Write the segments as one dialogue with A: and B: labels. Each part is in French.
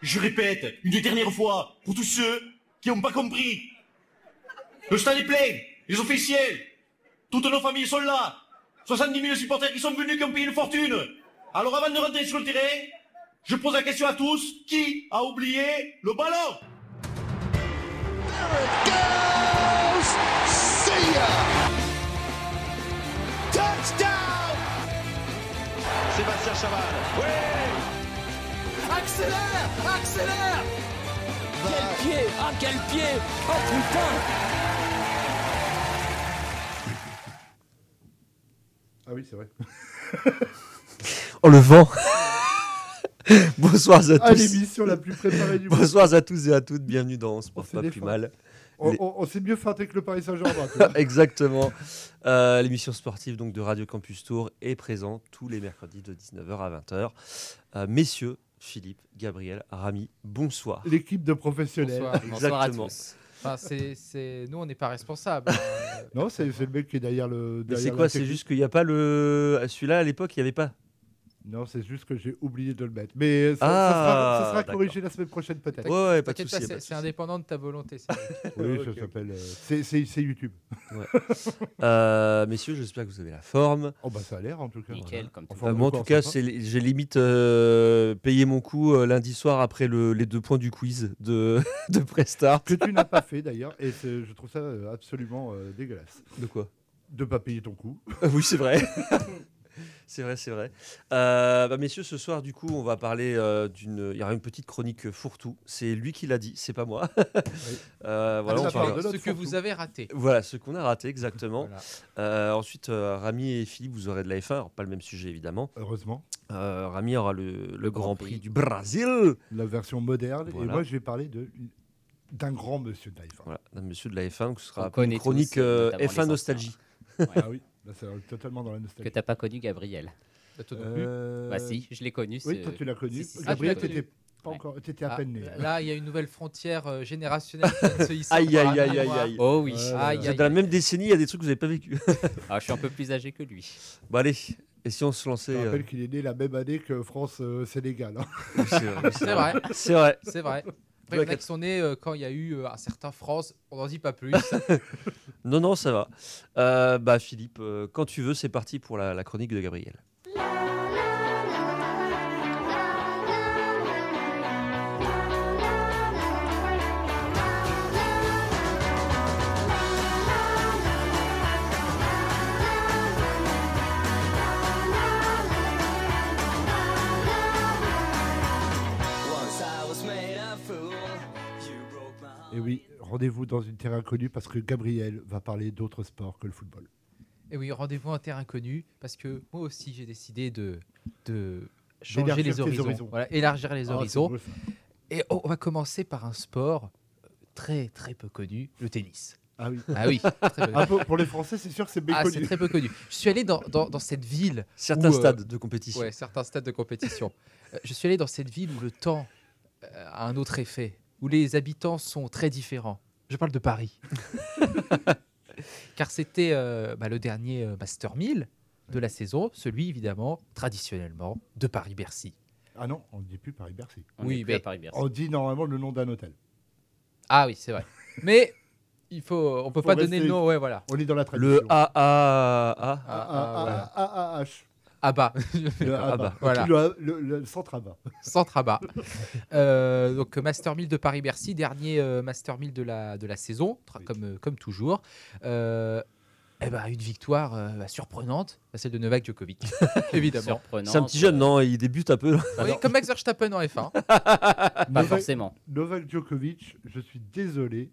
A: Je répète, une dernière fois, pour tous ceux qui n'ont pas compris. Le stade est plein, les officiels, toutes nos familles sont là, 70 000 supporters qui sont venus, qui ont payé une fortune. Alors avant de rentrer sur le terrain, je pose la question à tous, qui a oublié le ballon
B: Sébastien Chaval. Accélère Accélère Quel pied Ah, quel pied Oh putain
C: Ah oui, c'est vrai.
D: oh, le vent Bonsoir à ah,
C: tous.
D: À
C: l'émission la plus préparée du
D: Bonsoir à tous et à toutes, bienvenue dans On se pas plus mal.
C: On, sait s'est mieux feinté que le Paris Saint-Germain.
D: Exactement. Euh, l'émission sportive donc de Radio Campus Tour est présente tous les mercredis de 19h à 20h. Euh, messieurs, Philippe, Gabriel, Rami, bonsoir.
C: L'équipe de professionnels.
D: Bonsoir, Exactement.
E: c'est, c'est... Nous, on n'est pas responsable.
C: Hein. non, c'est, le mec qui est derrière le.
D: c'est quoi C'est juste qu'il n'y a pas le. Celui-là, à l'époque, il n'y avait pas
C: non, c'est juste que j'ai oublié de le mettre. Mais euh, ça, ça sera, ah, corrigé la semaine prochaine peut-être.
D: Ouais, pas de
E: souci.
D: C'est
E: indépendant de ta volonté.
C: oui, ça s'appelle. Euh, c'est YouTube.
D: Euh, messieurs, j'espère que vous avez la forme.
C: Oh bah ça a l'air en tout cas.
E: Nickel, comme
D: moi, en tout cas, j'ai limite payé mon coup lundi soir après les deux points du quiz de, de Prestart.
C: Que tu n'as pas fait d'ailleurs, et je trouve ça absolument dégueulasse.
D: De quoi
C: De pas payer ton
D: coup. Ah oui, c'est vrai. C'est vrai, c'est vrai. Euh, bah, messieurs, ce soir, du coup, on va parler euh, d'une. Il y aura une petite chronique fourre-tout. C'est lui qui l'a dit, c'est pas moi.
E: Euh, voilà, ah, ce que vous avez raté.
D: Voilà, ce qu'on a raté, exactement. ensuite, Rami et Philippe, vous aurez de la F1, pas le même sujet, évidemment.
C: Heureusement.
D: Rami aura le, le, Grand Prix. du Brésil.
C: La version moderne. Et moi, je vais parler de d'un grand monsieur de la F1. Voilà,
D: d'un monsieur de la F1 donc ce sera une chronique F1 nostalgie.
C: ah oui. c'est totalement dans la nostalgie.
E: Que t'as pas connu Gabriel. Bah, euh, bah si, je l'ai connu.
C: Oui, toi tu l'as connu. Gabriel, t'étais pas encore, t'étais à ah, peine né.
E: Là, il y a une nouvelle frontière euh, générationnelle
D: Aïe, aïe, aïe, aïe,
E: Oh oui.
D: dans la même décennie, il y a des trucs que vous n'avez pas vécu.
E: ah, je suis un peu plus âgé que lui.
D: Bon allez, et si on se lançait. Je
C: rappelle euh, qu'il est né la même année que France-Sénégal. Hein.
E: c'est vrai.
D: C'est vrai.
E: C'est vrai. Après, il y en quand il y a eu euh, un certain France, on n'en dit pas plus.
D: non, non, ça va. Euh, bah, Philippe, euh, quand tu veux, c'est parti pour la chronique de Gabriel.
C: rendez-vous dans une terre inconnue parce que Gabriel va parler d'autres sports que le football.
E: Et oui, rendez-vous en terre inconnue parce que moi aussi j'ai décidé de, changer les horizons, élargir les ah, horizons. Et on va commencer par un sport euh, très très peu connu, le tennis.
C: Ah
E: oui.
C: Ah ah, pour, les Français, c'est sûr que c'est bien
E: C'est très peu connu. Je suis allé dans, cette ville.
D: Certains euh, stades de compétition. Ouais,
E: certains stades de compétition. Euh, je suis allé dans cette ville où le temps a un autre effet où les habitants sont très différents. Je parle de Paris. Car c'était euh, bah, le dernier euh, Master 1000 de la saison, celui évidemment, traditionnellement, de Paris-Bercy.
C: Ah non, on ne dit plus Paris-Bercy. Oui, mais Paris on dit normalement le nom d'un hôtel.
E: Ah oui, c'est vrai. mais il faut, on peut pas donner le nom. voilà.
C: On est dans la tradition.
D: Le
C: A A A A H.
E: Abba. Le,
C: Voilà. Le, centre
E: à bas euh, donc Master 1000 de Paris-Bercy, dernier euh, Master 1000 de la, de la saison, comme, comme toujours. Euh, eh ben, une victoire euh, surprenante, bah, celle de Novak Djokovic, évidemment.
D: C'est un petit jeune, non Il débute un peu. oui,
E: ah comme Max Verstappen en F1. Pas forcément.
C: Novak Djokovic, je suis désolé,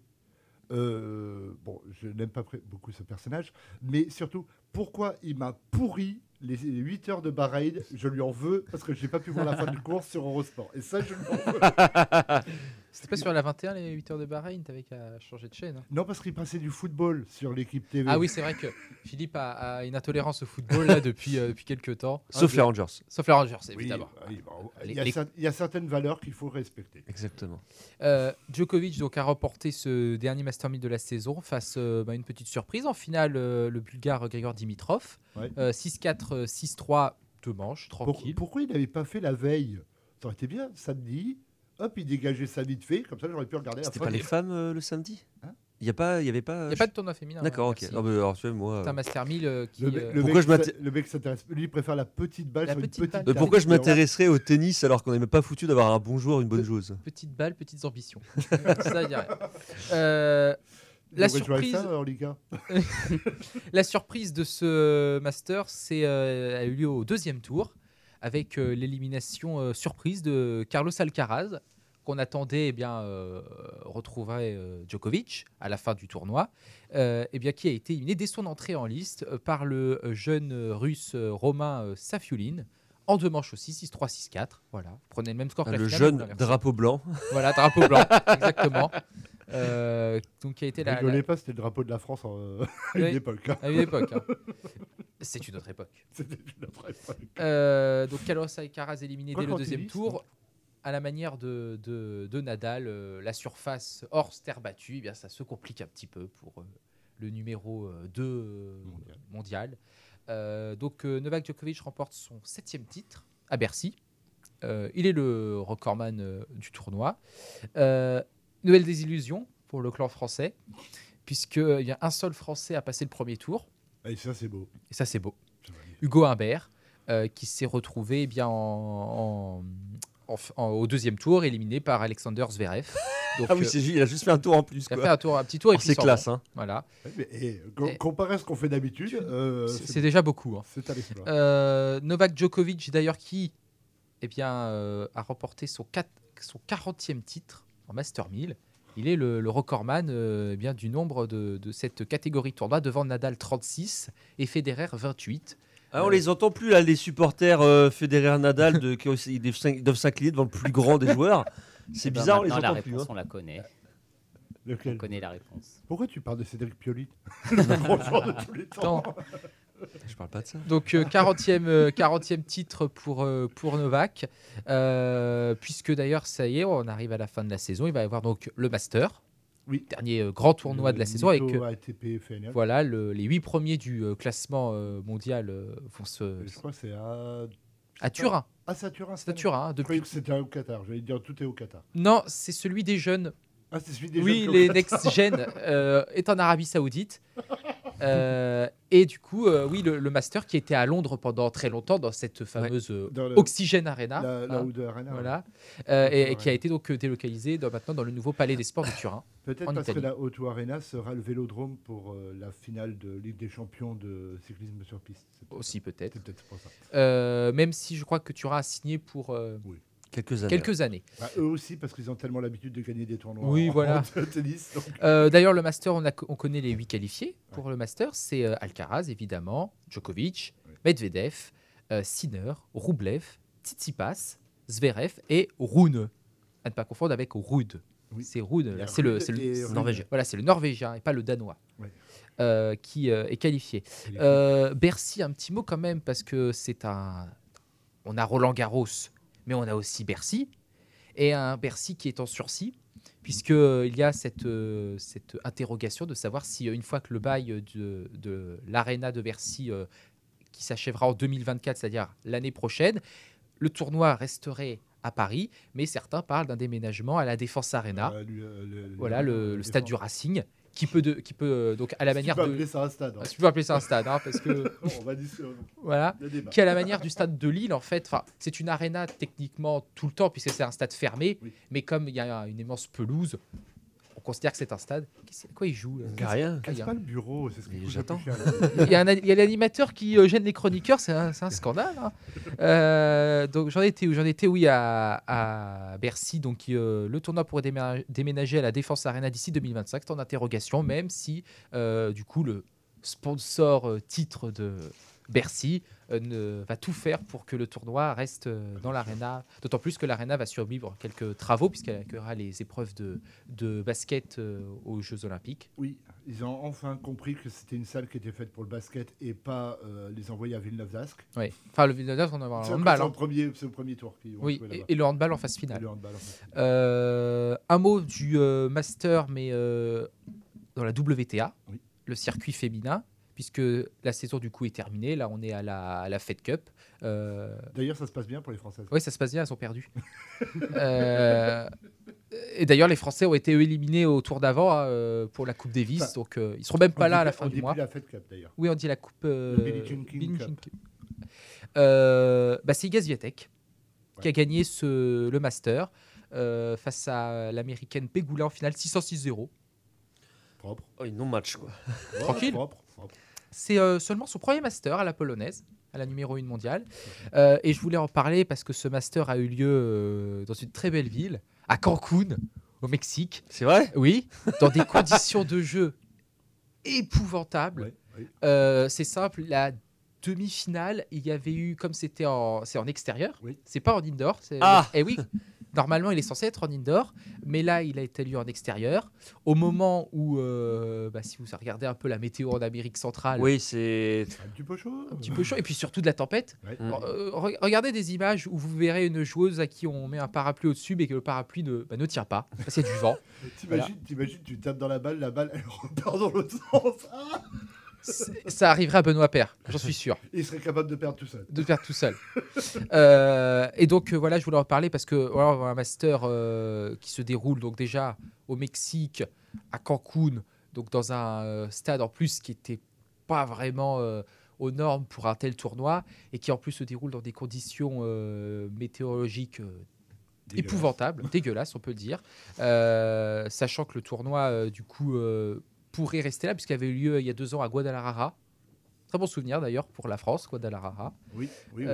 C: euh, bon, je n'aime pas beaucoup ce personnage, mais surtout, pourquoi il m'a pourri les 8 heures de Bahreïn Je lui en veux parce que j'ai pas pu voir la fin du course sur Eurosport. Et ça, je lui en veux.
E: C'était pas sur la 21, les 8 heures de Bahreïn, t'avais qu'à changer de chaîne. Hein.
C: Non, parce qu'il passait du football sur l'équipe TV.
E: Ah oui, c'est vrai que Philippe a, une intolérance au football là, depuis, euh, depuis quelques temps.
D: Hein, Sauf les Rangers.
E: Sauf la Rangers, évidemment.
C: Bah bah, il, y a certaines valeurs qu'il faut respecter.
D: Exactement.
E: Euh, Djokovic donc, a remporté ce dernier Mastermind de la saison face à euh, bah, une petite surprise. En finale, le Bulgare Grégor Dimitrov. 6-4, 6-3, deux manches, tranquille.
C: pourquoi il n'avait pas fait la veille Ça aurait été bien, samedi, hop, il dégageait sa de fait, comme ça j'aurais pu regarder.
D: C'était pas les femmes euh, le samedi hein il n'y a pas,
E: il y
D: avait pas. Il y a
E: euh, pas de tournoi féminin.
D: D'accord, hein, ok. Non, mais ah,
C: bah, alors, tu sais, moi. C'est un euh, Master 1000 qui. Le, mec, je s'intéresse. Lui, préfère la petite balle sur une petite.
D: pourquoi je m'intéresserais au tennis alors qu'on n'est même pas foutu d'avoir un bon joueur, une bonne joueuse
E: Petite balle, petites ambitions. ça,
C: dirait. Euh, la surprise.
E: la surprise de ce Master, c'est euh, a eu lieu au deuxième tour avec l'élimination surprise de Carlos Alcaraz qu'on attendait et eh bien, euh, retrouver euh, Djokovic à la fin du tournoi, euh, eh bien, qui a été éliminé dès son entrée en liste euh, par le jeune russe Romain Safiulin. En deux manches aussi, 6-3, 6-4. Voilà, prenez le même score
D: ah,
E: que Le
D: jeune drapeau blanc.
E: Voilà, drapeau blanc, exactement. donc, qui a été la.
C: pas, c'était le drapeau de la France hein, hein. à une
E: époque. À hein. C'est une autre époque. Une autre époque. donc, Carlos Alcaraz éliminé dès le deuxième tour à la manière de, Nadal, euh, la surface hors terre battue, eh bien, ça se complique un petit peu pour euh, le numéro 2 euh, mondial. donc Novak Djokovic remporte son septième titre à Bercy. il est le recordman du tournoi. nouvelle désillusion pour le clan français, puisqu'il y a un seul Français à passer le premier tour.
C: Ah, et ça, c'est beau.
E: ça, c'est beau. Hugo Humbert, qui s'est retrouvé eh bien, en, au deuxième tour, éliminé par Alexander Zverev.
C: Donc, ah oui, euh, il a juste fait un tour en plus. Il a
E: fait un tour, petit tour. Oh,
D: c'est classe, hein.
E: Voilà.
C: et, comparé à ce qu'on fait d'habitude, c'est
E: euh, déjà beaucoup. Hein. Euh, Novak Djokovic, d'ailleurs, qui et eh bien, a remporté son, son 40e titre en Master 1000. Il est le, recordman eh du nombre de, de cette catégorie tournoi devant Nadal 36 et Federer 28.
D: Ah, on les entend plus là, les supporters euh, Federer Nadal de, qui ils doivent s'incliner devant le plus grand des joueurs. C'est eh ben, bizarre,
E: on les
D: entend
E: la plus. Hein. On la connaît. on connaît la réponse.
C: Pourquoi tu parles de Cédric Pioli Le grand joueur de tous
D: les temps. Je parle pas de ça.
E: Donc 40e, euh, euh, titre pour, euh, pour Novak, puisque d'ailleurs ça y est, on arrive à la fin de la saison, il va y avoir donc le Master dernier euh, grand tournoi de la saison. Avec, ATP, Voilà, le, les huit premiers du euh, classement euh, mondial vont se.
C: Je crois c'est à.
E: À Turin.
C: Ah, c'est à Turin.
E: C'est à Turin. Hein,
C: depuis... que c'était au Qatar. J'allais dire tout est au Qatar.
E: Non, c'est celui des jeunes. Ah, c'est celui des jeunes. Oui, les next-gen est en Arabie Saoudite. Euh, et du coup, euh, oui, le, Master qui était à Londres pendant très longtemps dans cette fameuse euh, Oxygen Oxygène Arena. La, hein, Arena voilà, et, qui a été donc délocalisé dans, maintenant dans le nouveau Palais des Sports de Turin.
C: Peut-être parce que la Auto Arena sera le vélodrome pour la finale de Ligue des Champions de cyclisme sur piste.
E: Peut Aussi peut-être. même si je crois que tu auras signé pour. Oui. Quelques années.
C: Bah, eux aussi, parce qu'ils ont tellement l'habitude de gagner des tournois oui, voilà.
E: Euh, d'ailleurs, le Master, on, a, connaît les huit qualifiés pour le Master. C'est euh, Alcaraz, évidemment, Djokovic, Medvedev, euh, Sinner, Rublev Tsitsipas, Zverev et Rune. À ne pas confondre avec Rude. C'est
C: Rude
E: c'est le, Norvégien. Voilà, c'est le Norvégien et pas le Danois. qui est qualifié. Bercy, un petit mot quand même, parce que c'est un. On a Roland Garros, mais on a aussi Bercy, et un Bercy qui est en sursis, puisqu'il euh, y a euh, cette, interrogation de savoir si, euh, une fois que le bail de, de l'Arena de Bercy, qui s'achèvera en 2024, c'est-à-dire l'année prochaine, le tournoi resterait à Paris, mais certains parlent d'un déménagement à la Défense Arena, voilà le stade du Racing, qui peut, de, qui peut euh, donc à la manière tu peux de. Appeler
C: ça
E: un stade.
C: Hein. tu peux appeler
E: ça un stade, hein, parce que. on va dire euh, Voilà. Qui à la manière du stade de Lille, en fait, enfin, c'est une arena techniquement tout le temps puisque c'est un stade fermé, mais comme il y a une immense pelouse, considère que c'est un stade. Qu'est-ce quoi il joue là
D: Rien.
C: C'est pas le bureau, c'est ce que
E: j'attends. il y a, l'animateur qui euh, gêne les chroniqueurs, c'est un, scandale. Hein. Euh, donc j'en étais où J'en étais oui à, à, Bercy. Donc euh, le tournoi pourrait déménager à la Défense Arena d'ici 2025. C'est en interrogation, même si du coup le sponsor titre de Bercy euh, ne, va tout faire pour que le tournoi reste euh, dans l'Arena, d'autant plus que l'Arena va survivre quelques travaux puisqu'elle accueillera les épreuves de, basket euh, aux Jeux Olympiques.
C: Oui, ils ont enfin compris que c'était une salle qui était faite pour le basket et pas les envoyer à Villeneuve d'Ascq.
E: Oui, enfin le Villeneuve d'Ascq, on avoir
C: le
E: handball. Hein.
C: C'est le premier tour.
E: oui, et, le handball en phase finale. un mot du master, mais dans la WTA, le circuit féminin puisque la saison du coup est terminée. Là, on est à la, à Fed Cup.
C: Euh, d'ailleurs, ça se passe bien pour les Françaises.
E: Oui, ça se passe bien, Ils ont perdu. Euh, et d'ailleurs, les Français ont été éliminés au tour d'avant hein, euh, pour la Coupe Davis, donc ils ils seront même pas là à la fin
C: du
E: mois. On
C: dit
E: la
C: Fed Cup d'ailleurs.
E: Oui, on dit la Coupe. Billie Jean King bah, c'est Igaz qui a gagné le Master face à l'américaine Pégoulin en finale 606-0.
D: Propre.
E: Oh, non match quoi. Tranquille. Propre. C'est euh, seulement son premier master à la polonaise, à la numéro 1 mondiale. Mhm. Euh, et je voulais en parler parce que ce master a eu lieu euh, dans une très belle ville, à Cancun, au Mexique.
D: C'est vrai
E: Oui, dans des conditions de jeu épouvantables. c'est simple, la demi-finale, il y avait eu, comme c'était en, extérieur, c'est pas en indoor. Ah Et eh oui, normalement, il est censé être en indoor, mais là, il a été lu en extérieur. Au moment où, euh, bah, si vous regardez un peu la météo en Amérique centrale.
D: Oui, c'est.
C: Un petit peu chaud. Un petit
E: peu chaud, et puis surtout de la tempête. Mm. Euh, regardez des images où vous verrez une joueuse à qui on met un parapluie au-dessus, mais que le parapluie ne, bah, ne tient pas. C'est du vent.
C: T'imagines, tu tapes dans la balle, la balle, elle repart dans l'autre sens. Ah
E: ça arriverait à Benoît Père, j'en suis sûr.
C: Il serait capable de perdre tout seul. De
E: perdre tout seul. Euh, et donc euh, voilà, je voulais en parler parce que voilà, un master euh, qui se déroule donc déjà au Mexique, à Cancun, donc dans un stade en plus qui était pas vraiment aux normes pour un tel tournoi et qui en plus se déroule dans des conditions météorologiques épouvantables, dégueulasses on peut le dire, sachant que le tournoi du coup pourrait rester là, puisqu'il avait eu lieu il y a deux ans à Guadalajara. Très bon souvenir d'ailleurs pour la France, Guadalajara.
C: Oui, oui,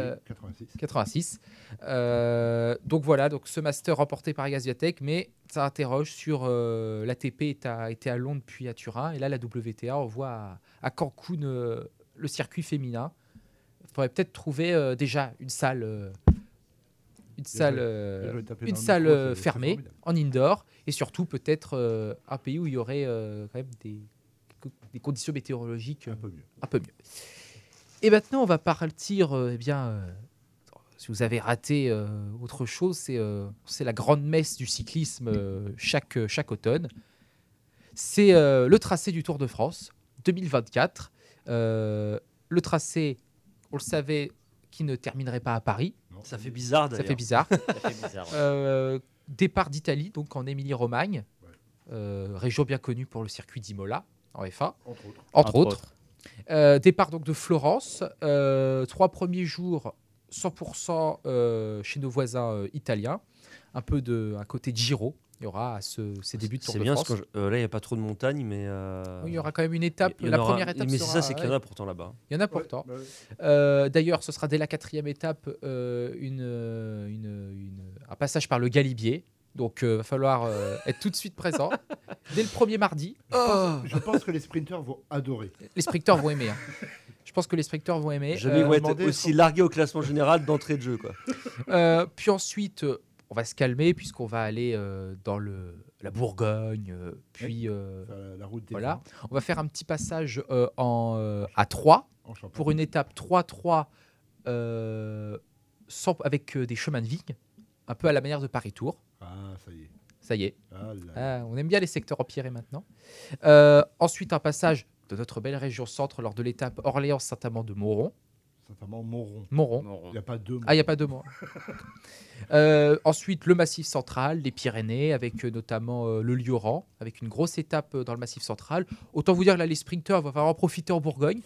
E: 86. Euh, euh, donc voilà, donc ce master remporté par Gaziatek, mais ça interroge sur l'ATP euh, l'ATP était à Londres puis à Turin, et là la WTA envoie à, Cancun le circuit féminin. Il faudrait peut-être trouver déjà une salle, une salle, une salle fermée en indoor et surtout peut-être euh, un pays où il y aurait euh, quand même des, conditions météorologiques un
C: euh, peu mieux.
E: Un peu mieux. Et maintenant, on va partir, eh bien, si vous avez raté autre chose, c'est la grande messe du cyclisme chaque, chaque automne. C'est le tracé du Tour de France 2024. le tracé, on le savait, qui ne terminerait pas à Paris.
D: Ça fait bizarre d'ailleurs.
E: Ça fait bizarre. Ça fait bizarre Départ d'Italie, donc en Émilie-Romagne, euh, région bien connue pour le circuit d'Imola, en
C: FA. Entre autres. Entre autres.
E: Euh, départ donc de Florence, euh, trois premiers jours 100% chez nos voisins italiens, un peu de un côté Giro il y aura ces débuts
D: de
E: Tour France. C'est
D: bien, parce que euh, là, il n'y a pas trop de montagnes, mais...
E: Euh, il y aura quand même une étape, la première étape Mais c'est
D: ça, c'est qu'il y en a pourtant là-bas.
E: Il y en a pourtant. Bah euh, d'ailleurs, ce sera dès la quatrième étape une, un passage par le Galibier. Donc, il va falloir être tout de suite présent. dès le premier mardi.
C: Je, pense, que les sprinteurs vont adorer.
E: Les sprinteurs vont aimer. Hein. Je pense que les sprinteurs vont aimer. Jamais
D: euh, vont être aussi largué largués au classement général d'entrée de jeu. Quoi.
E: puis ensuite, on va se calmer puisqu'on va aller euh, dans le, la Bourgogne, euh, puis euh,
C: la, route des voilà.
E: On va faire un petit passage en, à 3 pour une étape 3-3 avec des chemins de vigne, un peu à la manière de Paris-Tours.
C: Ah,
E: ça y est. Ah ah, on aime bien les secteurs empirés maintenant. ensuite, un passage de notre belle région centre lors de l'étape Orléans-Saint-Amand de Moron
C: notamment Moron.
E: Moron.
C: Il n'y a pas deux mots.
E: Ah, il n'y a pas deux euh, ensuite, le Massif central, les Pyrénées, avec euh, notamment euh, le Lioran, avec une grosse étape dans le Massif central. Autant vous dire que les sprinteurs vont vraiment en profiter en Bourgogne.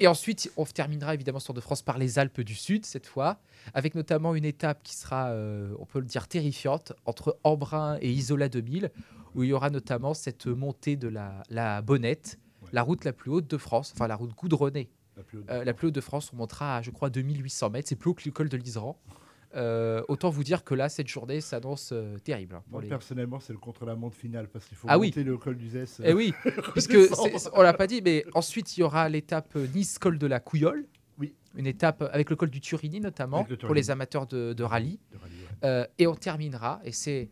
E: Et ensuite, on terminera évidemment sur de France par les Alpes du Sud, cette fois, avec notamment une étape qui sera, on peut le dire, terrifiante, entre Embrun et Isola 2000, où il y aura notamment cette montée de la, Bonnette, la route la plus haute de France, enfin la route goudronnée la plus, haute, de euh, France, on montera à, je crois, 2800 mètres. C'est plus haut que le col de l'Isran. Euh, autant vous dire que là, cette journée s'annonce euh, terrible.
C: Hein, personnellement, c'est le contre-la-montre final parce qu'il faut ah monter le col du Zès.
E: Eh oui, puisque on l'a pas dit, mais ensuite il y aura l'étape Nice-Col de la Couillole.
C: Oui.
E: Une étape avec le col du Turini notamment pour les amateurs de, rallye. et on terminera, et c'est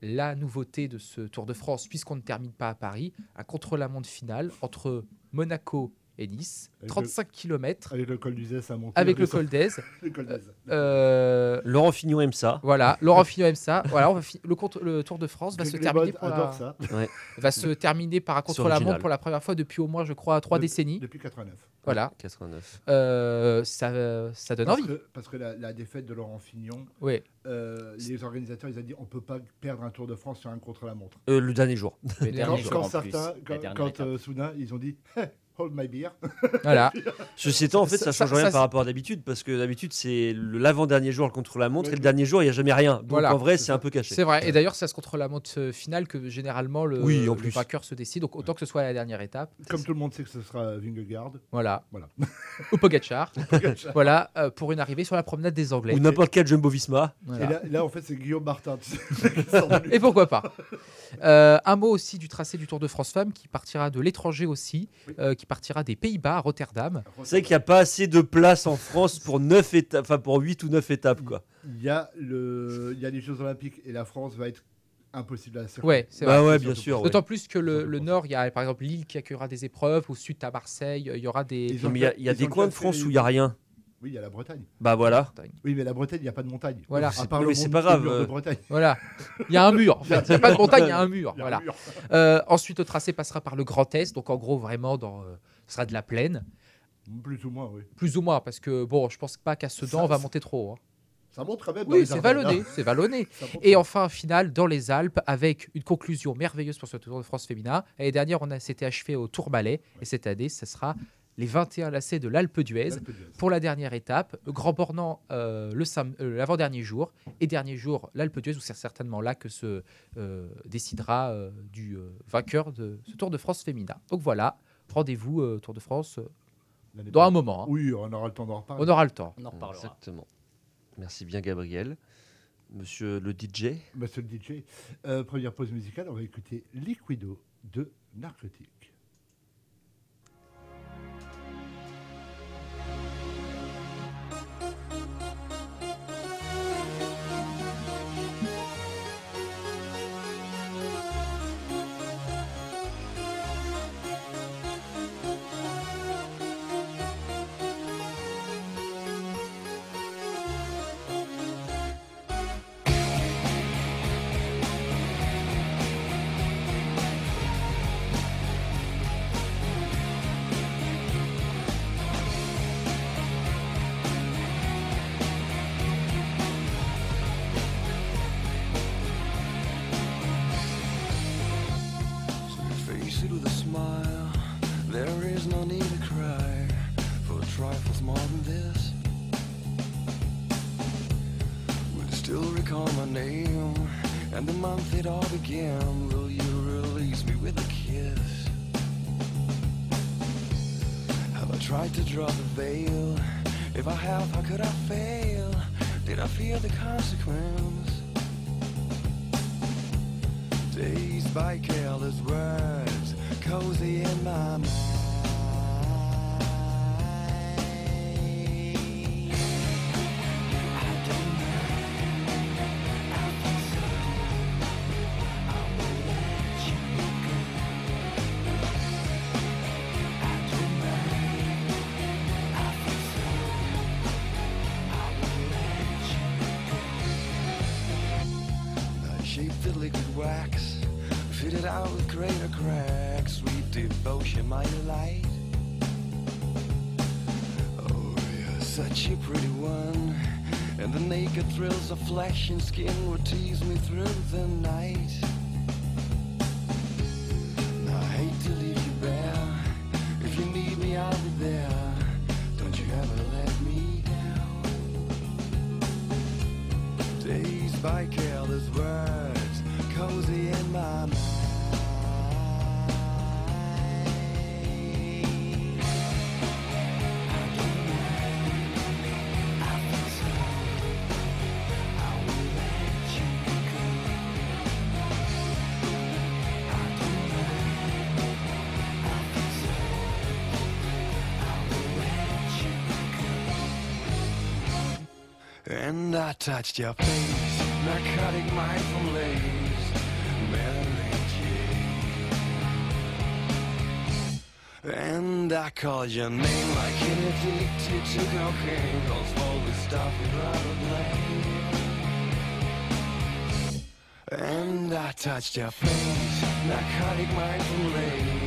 E: la nouveauté de ce Tour de France, puisqu'on ne termine pas à Paris, un contre-la-montre final entre Monaco et Nice. 35
C: km. Avec le col d'Uzès
E: Avec euh, le col euh,
D: euh, Laurent Fignon aime ça.
E: Voilà, Laurent Fignon aime ça. Voilà, le, le, Tour de France va, se terminer, va se terminer, par un contre-la-montre pour la première fois depuis au moins, je crois, trois décennies.
C: Depuis 89.
E: Voilà. 89. ça, ça, donne
C: envie. parce que la, défaite de Laurent Fignon, oui. les organisateurs, ils ont dit on ne peut pas perdre un Tour de France sur un contre-la-montre.
D: le dernier jour. Le dernier quand,
C: certains, quand, Soudain, ils ont dit. Eh, my beer. Voilà. Euh,
D: Ceci étant, en fait, ça, change rien par rapport à d'habitude, parce que d'habitude, c'est l'avant-dernier jour, contre-la-montre, et le dernier jour, il n'y a jamais rien. Donc voilà. en vrai, c'est un peu caché.
E: C'est vrai. Et d'ailleurs, c'est à ce contre-la-montre euh, finale que généralement le, oui, plus. vainqueur se décide. Donc autant que ce soit à la dernière étape. Comme
C: tout le monde sait que ce sera Vingegaard.
E: Voilà. voilà. Ou Pogacar. voilà, euh, pour une arrivée sur la promenade des Anglais.
D: Ou n'importe quel Jumbo Visma.
C: Et là, en fait, c'est Guillaume Martin.
E: et pourquoi pas Un mot aussi du tracé du Tour de France Femmes qui partira de l'étranger aussi, qui partira des Pays-Bas à Rotterdam.
D: C'est qu'il n'y a pas assez de place en France pour, neuf étapes, enfin pour 8 ou 9 étapes. Quoi.
C: Il, y a le, il y a les Jeux Olympiques et la France va être impossible à circuler.
E: Ouais, c'est bah vrai. bien sûr. D'autant plus que le, Nord, il y a par exemple Lille qui accueillera des épreuves, au Sud, à Marseille, il y aura des. Il
D: y a, y a des coins de France où il n'y a rien.
C: Oui, il y a la Bretagne.
D: Bah voilà.
C: Oui, mais la Bretagne, il n'y a pas de montagne.
E: Voilà. c'est
C: pas
E: grave. De Bretagne. Voilà. Il y a un mur. En fait. Il n'y a pas de montagne, il y a un mur. voilà. Euh, ensuite, le tracé passera par le Grand Est. Donc, en gros, vraiment, dans, euh, ce sera de la plaine.
C: Plus ou moins, oui.
E: Plus ou moins, parce que bon, je pense pas qu'à Sedan, on va monter trop. haut. Hein.
C: Ça monte quand même. oui, hein. c'est
E: vallonné, c'est vallonné. Et enfin, final, dans les Alpes, avec une conclusion merveilleuse pour ce Tour de France féminin. L'année dernière, on a s'était achevé au Tourmalet, et cette année, ce sera les 21 lacets de l'Alpe d'Huez pour la dernière étape. Grand bornant euh, euh, l'avant-dernier jour et dernier jour l'Alpe d'Huez où c'est certainement là que se euh, décidera du vainqueur de ce Tour de France féminin. Donc voilà, rendez-vous Tour de France dans un moment. Hein.
C: Oui, on aura le temps d'en reparler.
E: On aura le temps. On en
D: reparlera. Exactement. Merci bien Gabriel. Monsieur le DJ.
C: Monsieur le DJ, première pause musicale, on va écouter Liquido de Narcotique. skin would tease me through. And I touched your face, narcotic mind from lace, J. And I called your name like an addicted to cocaine, cause all this stuff without a blame. And I touched your face, narcotic mind from lace.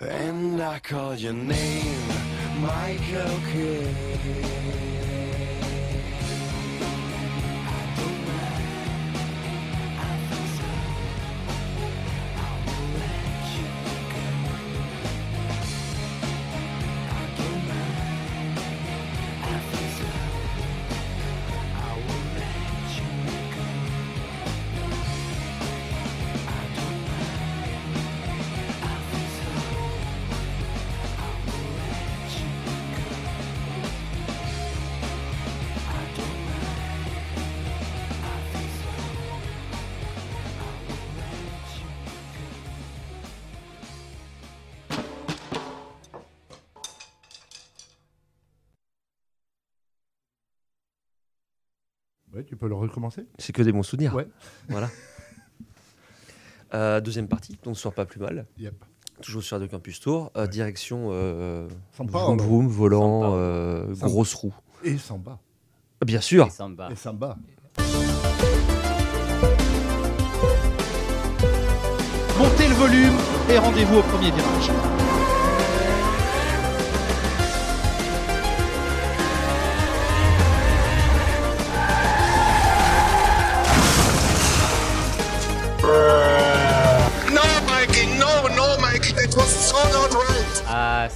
C: And I called your name, Michael Kidd. le recommencer.
D: C'est que des bons souvenirs. Voilà. Euh, deuxième partie, on ne sort pas plus mal. Toujours sur le Campus Tour, euh, direction euh, volant, euh, grosse roue.
C: Et samba.
D: Ah, bien sûr.
C: Et Et samba.
E: Montez le volume et rendez-vous au premier virage.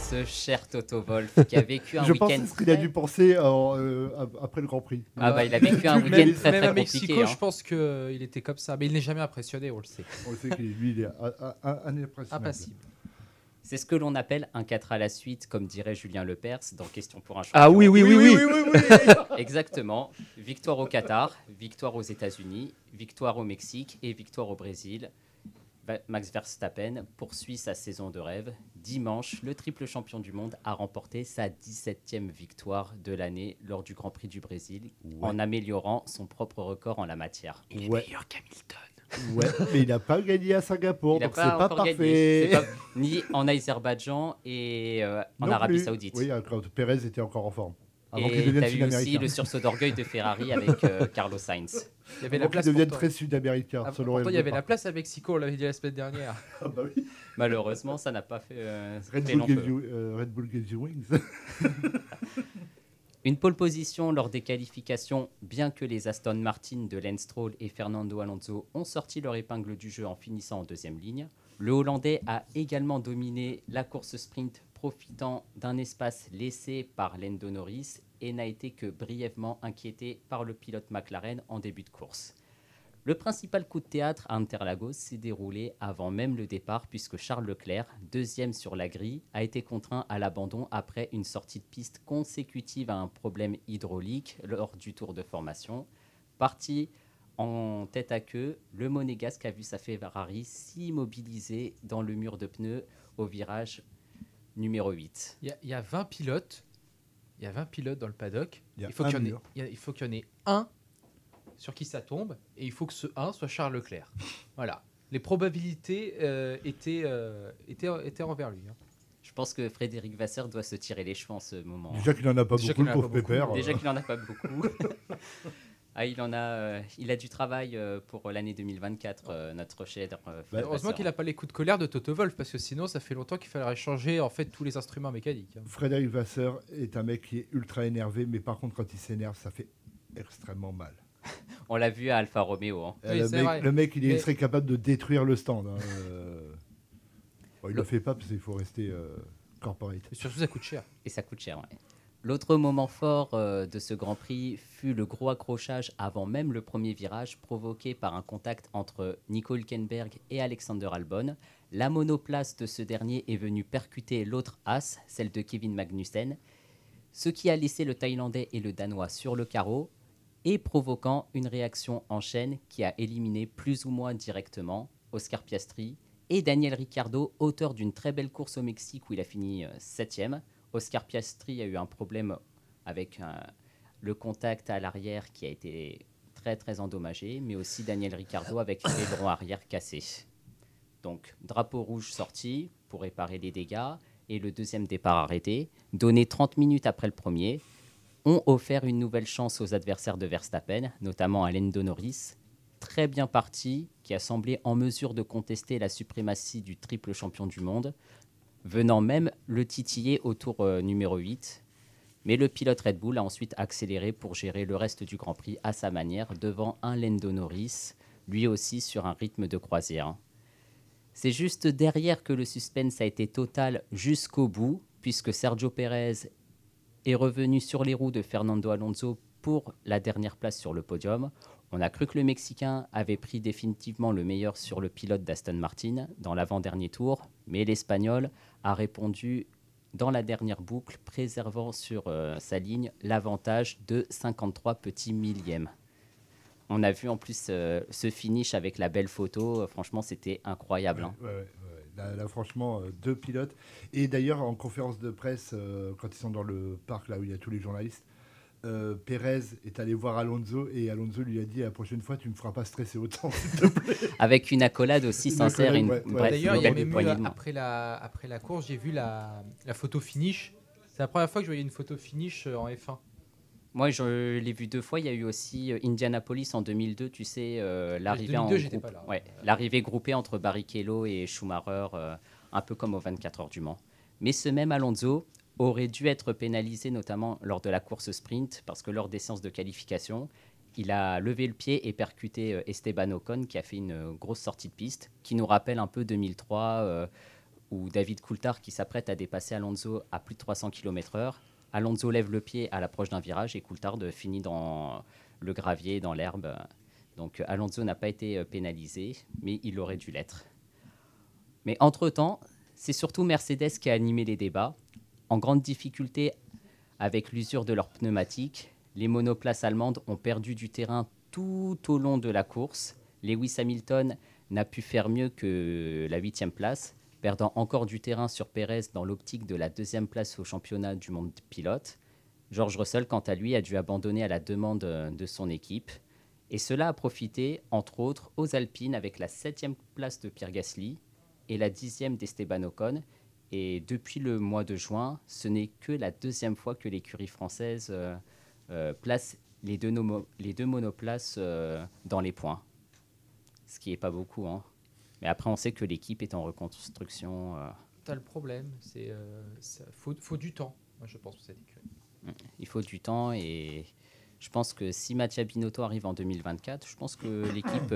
E: ce cher Toto Wolf qui a vécu un
C: week-end.
E: Je pense
C: qu'il a dû penser euh, euh, après le Grand Prix.
E: Ah bah il
C: a
E: vécu un week-end très très compliqué. Mexico, hein.
F: je pense qu'il euh, était comme ça, mais il n'est jamais impressionné, on le sait.
C: On le sait qu'il lui, il est
E: impressionnable. C'est ce que l'on appelle un 4 à la suite, comme dirait Julien Lepers dans Question pour un champion. Ah
D: oui, oui, oui, oui. oui, oui, oui
E: Exactement. Victoire au Qatar, victoire aux États-Unis, victoire au Mexique et victoire au Brésil. Max Verstappen poursuit sa saison de rêve. Dimanche, le triple champion du monde a remporté sa 17e victoire de l'année lors du Grand Prix du Brésil en améliorant son propre record en la matière.
G: Il est meilleur qu'Hamilton.
C: mais il n'a pas gagné à Singapour, donc c'est pas, pas parfait.
E: ni en Azerbaïdjan et euh, en Arabie Saoudite. Oui,
C: quand Perez était encore en forme
E: et aussi le sursaut d'orgueil de Ferrari avec euh, Carlos Sainz.
F: Il y avait la
C: place avec
F: très sud-américain. Ah, il y avait la place à Mexico, on l'avait dit la semaine dernière. Ah, bah
E: oui. Malheureusement, ça n'a pas fait. Euh, euh, Red, Bull fait wings. Une pole position lors des qualifications, bien que les Aston Martin de Lance Stroll et Fernando Alonso ont sorti leur épingle du jeu en finissant en deuxième ligne, le Hollandais a également dominé la course sprint profitant d'un espace laissé par Lando Norris et n'a été que brièvement inquiété par le pilote McLaren en début de course. Le principal coup de théâtre à Interlagos s'est déroulé avant même le départ puisque Charles Leclerc, deuxième sur la grille, a été contraint à l'abandon après une sortie de piste consécutive à un problème hydraulique lors du tour de formation. Parti en tête à queue, le monégasque a vu sa Ferrari s'immobiliser dans le mur de pneus au virage numéro 8.
F: Il y, a 20 pilotes. Il y a 20 pilotes dans le paddock. Il faut qu'il y, en ait un sur qui ça tombe. Et il faut que ce 1 soit Charles Leclerc. voilà. Les probabilités euh, euh, étaient, étaient, envers lui. Hein.
E: Je pense que Frédéric Vasseur doit se tirer les cheveux en ce moment.
C: Déjà qu'il n'en euh. a pas beaucoup, le pauvre pépère.
E: Déjà qu'il n'en a pas beaucoup. Ah, il en a, euh, il a du travail euh, pour l'année 2024, euh, notre chef bah,
F: heureusement qu'il n'a pas les coups de colère de Toto Wolf, parce que sinon, ça fait longtemps qu'il faudrait changer en fait tous les instruments mécaniques. Hein.
C: Frédéric Vasseur est un mec qui est ultra énervé, mais par contre, quand il s'énerve, ça fait extrêmement mal.
E: On l'a vu à Alfa Romeo. Hein.
C: le, mec, il serait capable de détruire le stand. Hein, il ne Le- fait pas parce qu'il faut rester corporate.
F: surtout, ça coûte cher.
E: Et ça coûte cher. ouais. L'autre moment fort euh, de ce Grand Prix fut le gros accrochage avant même le premier virage provoqué par un contact entre Nico Hülkenberg et Alexander Albon. La monoplace de ce dernier est venue percuter l'autre as, celle de Kevin Magnussen, ce qui a laissé le Thaïlandais et le Danois sur le carreau et provoquant une réaction en chaîne qui a éliminé plus ou moins directement Oscar Piastri et Daniel Ricciardo, auteur d'une très belle course au Mexique où il a fini euh, septième. Oscar Piastri a eu un problème avec euh, le contact à l'arrière qui a été très très endommagé, mais aussi Daniel Ricciardo avec bras arrière cassés. Donc drapeau rouge sorti pour réparer les dégâts et le deuxième départ arrêté, donné 30 minutes après le premier, ont offert une nouvelle chance aux adversaires de Verstappen, notamment à Donoris, très bien parti, qui a semblé en mesure de contester la suprématie du triple champion du monde, venant même le titiller au tour euh, numéro 8. Mais le pilote Red Bull a ensuite accéléré pour gérer le reste du Grand Prix à sa manière devant un Lendo Norris, lui aussi sur un rythme de croisière. C'est juste derrière que le suspense a été total jusqu'au bout, puisque Sergio Pérez est revenu sur les roues de Fernando Alonso pour la dernière place sur le podium. On a cru que le Mexicain avait pris définitivement le meilleur sur le pilote d'Aston Martin dans l'avant-dernier tour, mais l'Espagnol a répondu dans la dernière boucle, préservant sur euh, sa ligne l'avantage de 53 petits millièmes. On a vu en plus euh, ce finish avec la belle photo, franchement c'était incroyable.
C: Hein. franchement, euh, deux pilotes. Et d'ailleurs, en conférence de presse, quand ils sont dans le parc, là où il y a tous les journalistes, euh, Pérez est allé voir Alonso et Alonso lui a dit la prochaine fois tu me feras pas stresser autant s'il te plaît.
E: Avec une accolade aussi sincère. Une... D'ailleurs
F: après la après la course j'ai vu la, la photo finish. C'est la première fois que je voyais une photo finish euh, en F1.
E: Moi, je l'ai vu deux fois. Il y a eu aussi euh, Indianapolis en 2002, tu sais, l'arrivée en ouais, l'arrivée groupée entre Barrichello et Schumacher, un peu comme au 24 heures du Mans. Mais ce même Alonso, aurait dû être pénalisé notamment lors de la course sprint, parce que lors des séances de qualification, il a levé le pied et percuté euh, Esteban Ocon, qui a fait une euh, grosse sortie de piste, qui nous rappelle un peu 2003, euh, où David Coulthard, qui s'apprête à dépasser Alonso à plus de 300 km/h, Alonso lève le pied à l'approche d'un virage et Coulthard finit dans le gravier, dans l'herbe. Donc Alonso n'a pas été pénalisé, mais il aurait dû l'être. Mais entre-temps, c'est surtout Mercedes qui a animé les débats en grande difficulté avec l'usure de leurs pneumatiques, les monoplaces allemandes ont perdu du terrain tout au long de la course. Lewis Hamilton n'a pu faire mieux que la huitième place, perdant encore du terrain sur Pérez dans l'optique de la deuxième place au championnat du monde pilote. George Russell, quant à lui, a dû abandonner à la demande de son équipe. Et cela a profité, entre autres, aux Alpines avec la septième place de Pierre Gasly et la dixième d'Esteban Ocon, et depuis le mois de juin, ce n'est que la deuxième fois que l'écurie française euh, euh, place les deux, les deux monoplaces euh, dans les points. Ce qui n'est pas beaucoup. Hein. Mais après, on sait que l'équipe est en reconstruction.
F: Tu as le problème, c'est faut, faut, du temps, moi, je pense, pour cette écurie.
E: Mm. Il faut du temps et je pense que si Mathia Binotto arrive en 2024, je pense que l'équipe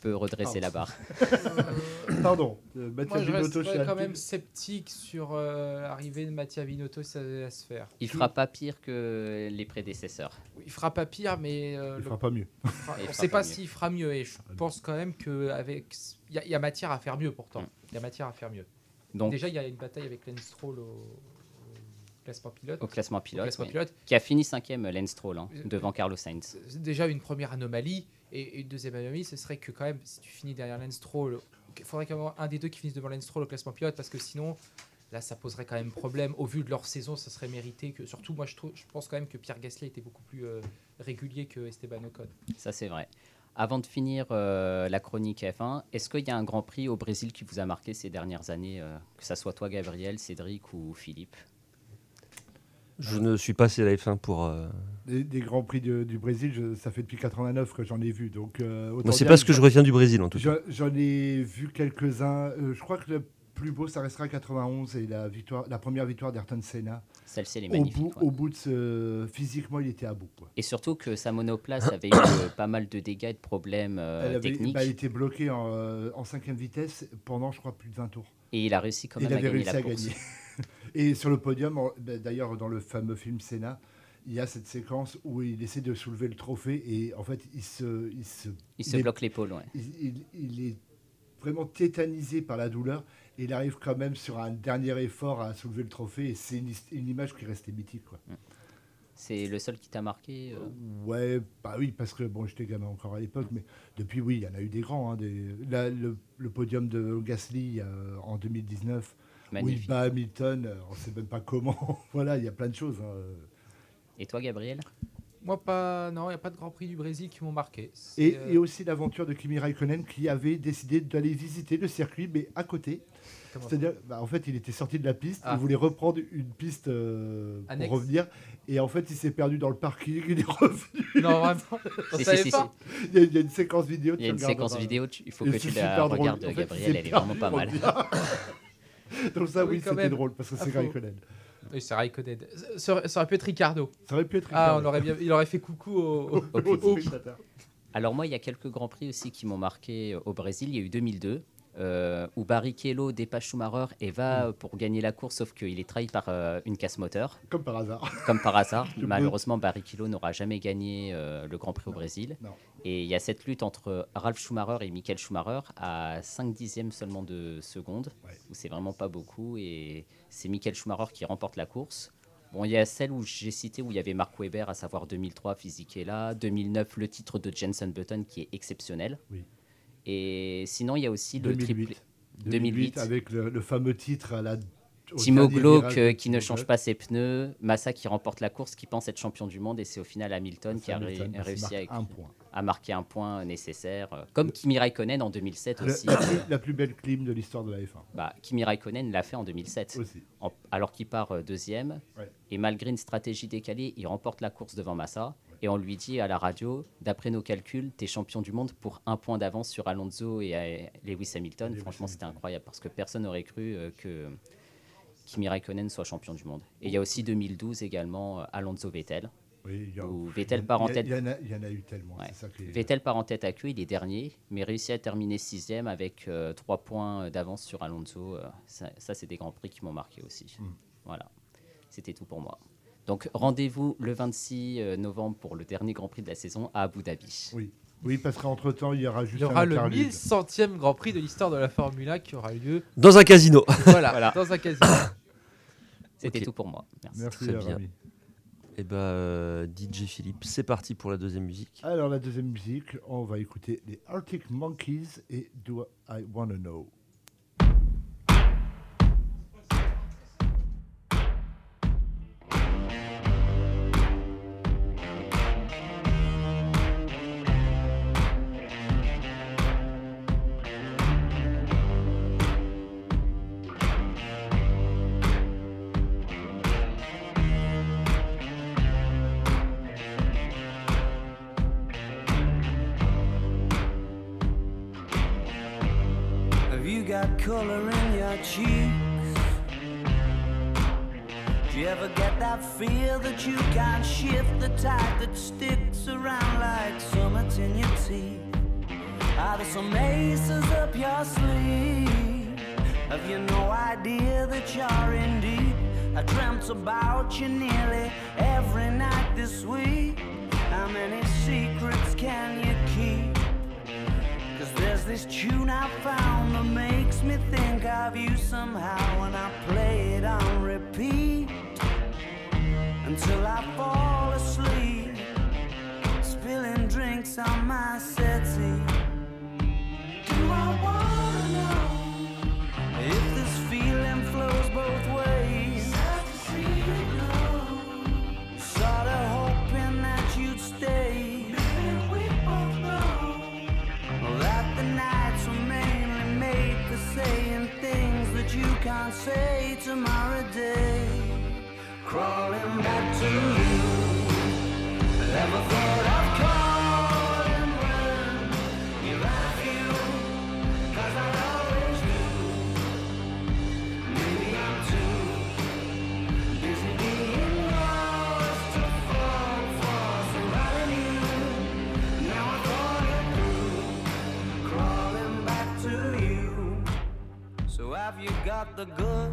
E: peut redresser la barre.
C: Pardon.
F: Euh, Moi, je Binotto quand même sceptique sur euh, l'arrivée de Mattia Binotto ça va se faire.
E: Il fera pas pire que les prédécesseurs.
F: Il fera pas pire, mais
C: euh, Il fera pas mieux.
F: on ne sait pas s'il fera mieux. Et je ah, pense quand même qu'avec... Il y, a- il y a matière à faire mieux pourtant. Mm. Il y a matière à faire mieux. Donc Déjà, il y a une bataille avec Lance Stroll au, classement pilote.
E: au classement classement pilote. qui a fini cinquième Lens Stroll, hein, devant Carlos Sainz.
F: déjà une première anomalie. Et une deuxième amie, ce serait que quand même, si tu finis derrière Lance Stroll, il faudrait qu'un un des deux qui finisse devant Lance Stroll au classement pilote, parce que sinon, là, ça poserait quand même problème. Au vu de leur saison, ça serait mérité. Que, surtout, moi, je, trouve, je pense quand même que Pierre Gasly était beaucoup plus euh, régulier que Esteban Ocon.
E: Ça, c'est vrai. Avant de finir euh, la chronique F1, est-ce qu'il y a un Grand Prix au Brésil qui vous a marqué ces dernières années, euh, que ça soit toi, Gabriel, Cédric ou Philippe
D: je ne suis pas assez la F1 pour. Euh,
C: des, Grands Prix du Brésil, ça fait depuis 89 que j'en ai vu.
D: Donc,
C: euh,
D: c'est pas ce que je retiens du Brésil en tout cas.
C: J'en ai vu quelques-uns. Euh, je crois que le plus beau, ça restera 91 et la, victoire, la première victoire d'Ayrton Senna.
E: Celle-ci, les est
C: magnifique. Au bout, de ce... Physiquement, il était à bout.
E: Et surtout que sa monoplace avait eu euh, pas mal de dégâts et de problèmes techniques. elle
C: avait, techniques. Bah, bloquée en, cinquième vitesse pendant, je crois, plus de 20 tours.
E: Et il a réussi quand même il à, gagner réussi la à course.
C: Et sur le podium, ben, d'ailleurs, dans le fameux film Sénat, il y a cette séquence où il essaie de soulever le trophée et en fait, il se.
E: Il se, il se bloque l'épaule, ouais.
C: Il, est vraiment tétanisé par la douleur et il arrive quand même sur un dernier effort à soulever le trophée et c'est une, image qui reste mythique, quoi. Mm.
E: C'est le seul qui t'a marqué
C: euh euh, Ouais, bah oui, parce que bon, j'étais gamin encore à l'époque, mais depuis, oui, il y en a eu des grands. Hein, là, le, podium de Gasly euh, en 2019, oui, bah Hamilton, euh, on ne sait même pas comment. voilà, il y a plein de choses.
E: Hein. Et toi, Gabriel
F: moi, pas. Non, il n'y a pas de Grand Prix du Brésil qui m'ont marqué.
C: Euh, et, aussi l'aventure de Kimi Raikkonen qui avait décidé d'aller visiter le circuit, mais à côté. C'est-à-dire, bah, en fait, il était sorti de la piste, il ah. voulait reprendre une piste euh, pour revenir, et en fait, il s'est perdu dans le parking, il est revenu. Non, vraiment, on si, pas. il, y a,
E: une séquence vidéo. Il y a une séquence vidéo, il faut que tu la regardes, Gabriel, elle est vraiment pas mal.
C: Donc ça, ah oui, c'était drôle parce que c'est ah, Raikkonen.
F: Oui, c'est Raikkonen. Ça, aurait pu être Ricardo.
C: Ça aurait pu être Ricardo.
F: Ah, on aurait bien, il aurait fait coucou au, au, au
E: Alors moi, il y a quelques grands prix aussi qui m'ont marqué au Brésil. Il y a eu 2002 euh, où Barrichello dépasse Schumacher et va mm. pour gagner la course, sauf qu'il est trahi par euh, une casse moteur.
C: Comme par hasard.
E: Comme par hasard. Malheureusement, Barrichello n'aura jamais gagné euh, le Grand Prix au Brésil. Et il y a cette lutte entre Ralph Schumacher et Michael Schumacher à 5 dixièmes seulement de seconde, où c'est vraiment pas beaucoup. Et c'est Michael Schumacher qui remporte la course. Bon, il y a celle où j'ai cité où il y avait Mark Weber, à savoir 2003, là 2009, le titre de Jenson Button qui est exceptionnel. Et sinon, il y a aussi le 2008.
C: 2008, avec le, fameux titre à la.
E: Timo euh, qui ne change pas ses pneus, Massa qui remporte la course, qui pense être champion du monde, et c'est au final Hamilton qui a réussi à, point. marquer un point nécessaire, euh, comme Kimi Raikkonen en 2007 aussi.
C: la plus belle clim de l'histoire de la F1.
E: Bah, Kimi Raikkonen l'a fait en 2007, alors qu'il part euh, deuxième, et malgré une stratégie décalée, il remporte la course devant Massa, et on lui dit à la radio, d'après nos calculs, tu es champion du monde pour un point d'avance sur Alonso et euh, Lewis Hamilton. Franchement, c'était incroyable parce que personne n'aurait cru euh, que Kimi Raikkonen soit champion du monde. Et il y a aussi 2012 également euh, Alonso Vettel.
C: Oui,
E: Vettel part Il
C: y, en a eu tellement.
E: Vettel part en tête à queue, il est dernier, mais réussit à terminer sixième avec trois points d'avance sur Alonso. ça, c'est des grands prix qui m'ont marqué aussi. Hmm. Voilà, c'était tout pour moi. Donc rendez-vous le 26 euh, novembre pour le dernier Grand Prix de la saison à Abu Dhabi.
C: Oui. Oui, parce qu'entre-temps, il y aura juste Il y aura le
F: 1100e Grand Prix de l'histoire de la Formule 1 qui aura lieu...
D: Dans un casino.
F: Voilà, dans un casino.
E: C'était tout pour moi. Merci.
C: Merci Très
D: bien. Et eh ben, euh, DJ Philippe, c'est parti pour la deuxième musique.
C: Alors, la deuxième musique, on va écouter les Arctic Monkeys et Do I Wanna Know. feel that you can't shift the tide that sticks around like summits in your teeth? Are there some aces up your sleeve? Have you no idea that you're in deep? I dreamt about you nearly every night this week. How many secrets can you keep? Cause there's this tune I found that makes me think of you somehow when I play it on repeat until I fall asleep, spilling drinks on my settee. Do I wanna know if this feeling flows both ways? Sad to see you go. Sorta hoping that you'd stay. Maybe we both know that the nights were mainly made for saying things that you can't say tomorrow day crawling back to you. Never thought I'd call and run. You love you, cause I always do. Maybe I'm too busy being lost to fall for surrounding you. Now I thought it through, crawling back to you. So have you got the good?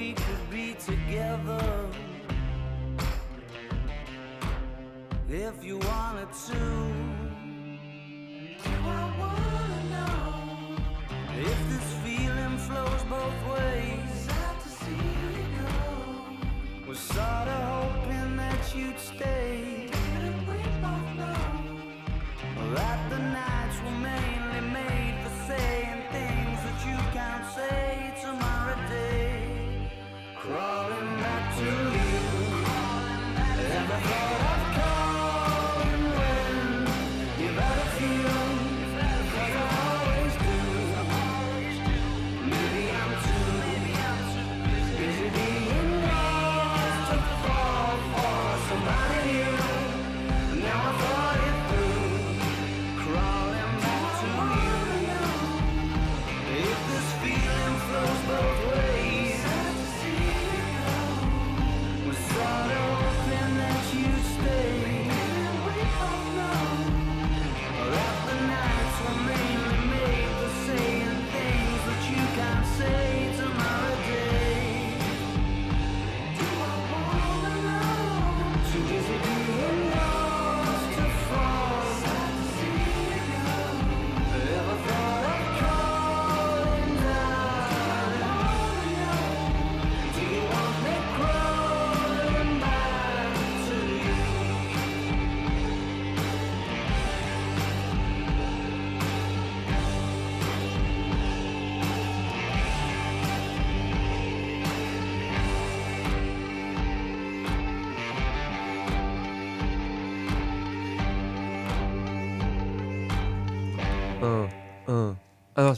D: we could be together if you wanted to. Do I wanna know if this feeling flows both ways? Out to see you go. Was sorta hoping that you'd stay. did we both know that the nights were mainly made for saying things that you can't say tomorrow day? Crawling back to you. Never thought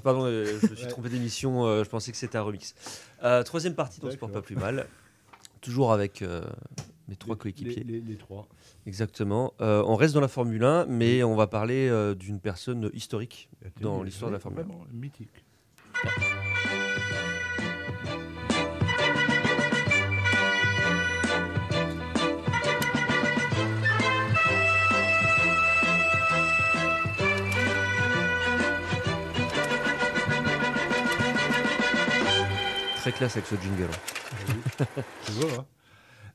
D: pardon, euh, je me suis trompé d'émission, euh, je pensais que c'était un remix. Euh, troisième partie, donc porte pas plus mal. Toujours avec mes trois coéquipiers. Les, les, trois. Exactement. on reste dans la Formule 1, mais on va parler d'une personne historique dans l'histoire de la Formule 1. Mythique. très classe avec ce jingle. Hein.
C: Hein.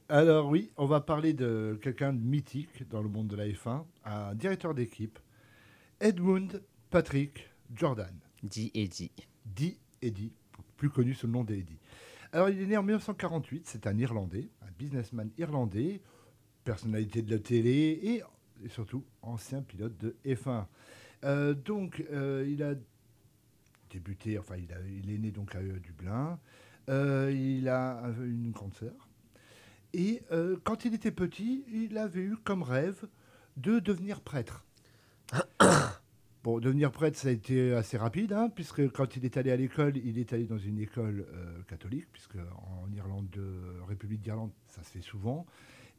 C: Alors oui, on va parler de quelqu'un de mythique dans le monde de la F1, un directeur d'équipe, Edmund Patrick Jordan.
E: Dit Eddie.
C: Dit Eddie, plus connu sous le nom d'Eddie. Alors il est né en 1948, c'est un Irlandais, un businessman irlandais, personnalité de la télé et, surtout ancien pilote de F1. Euh, donc euh, il a débuté, enfin il, est né donc à euh, Dublin. Euh, il a une grande sœur. Et euh, quand il était petit, il avait eu comme rêve de devenir prêtre. bon, devenir prêtre, ça a été assez rapide, hein, puisque quand il est allé à l'école, il est allé dans une école catholique, puisque en Irlande, République d'Irlande, ça se fait souvent.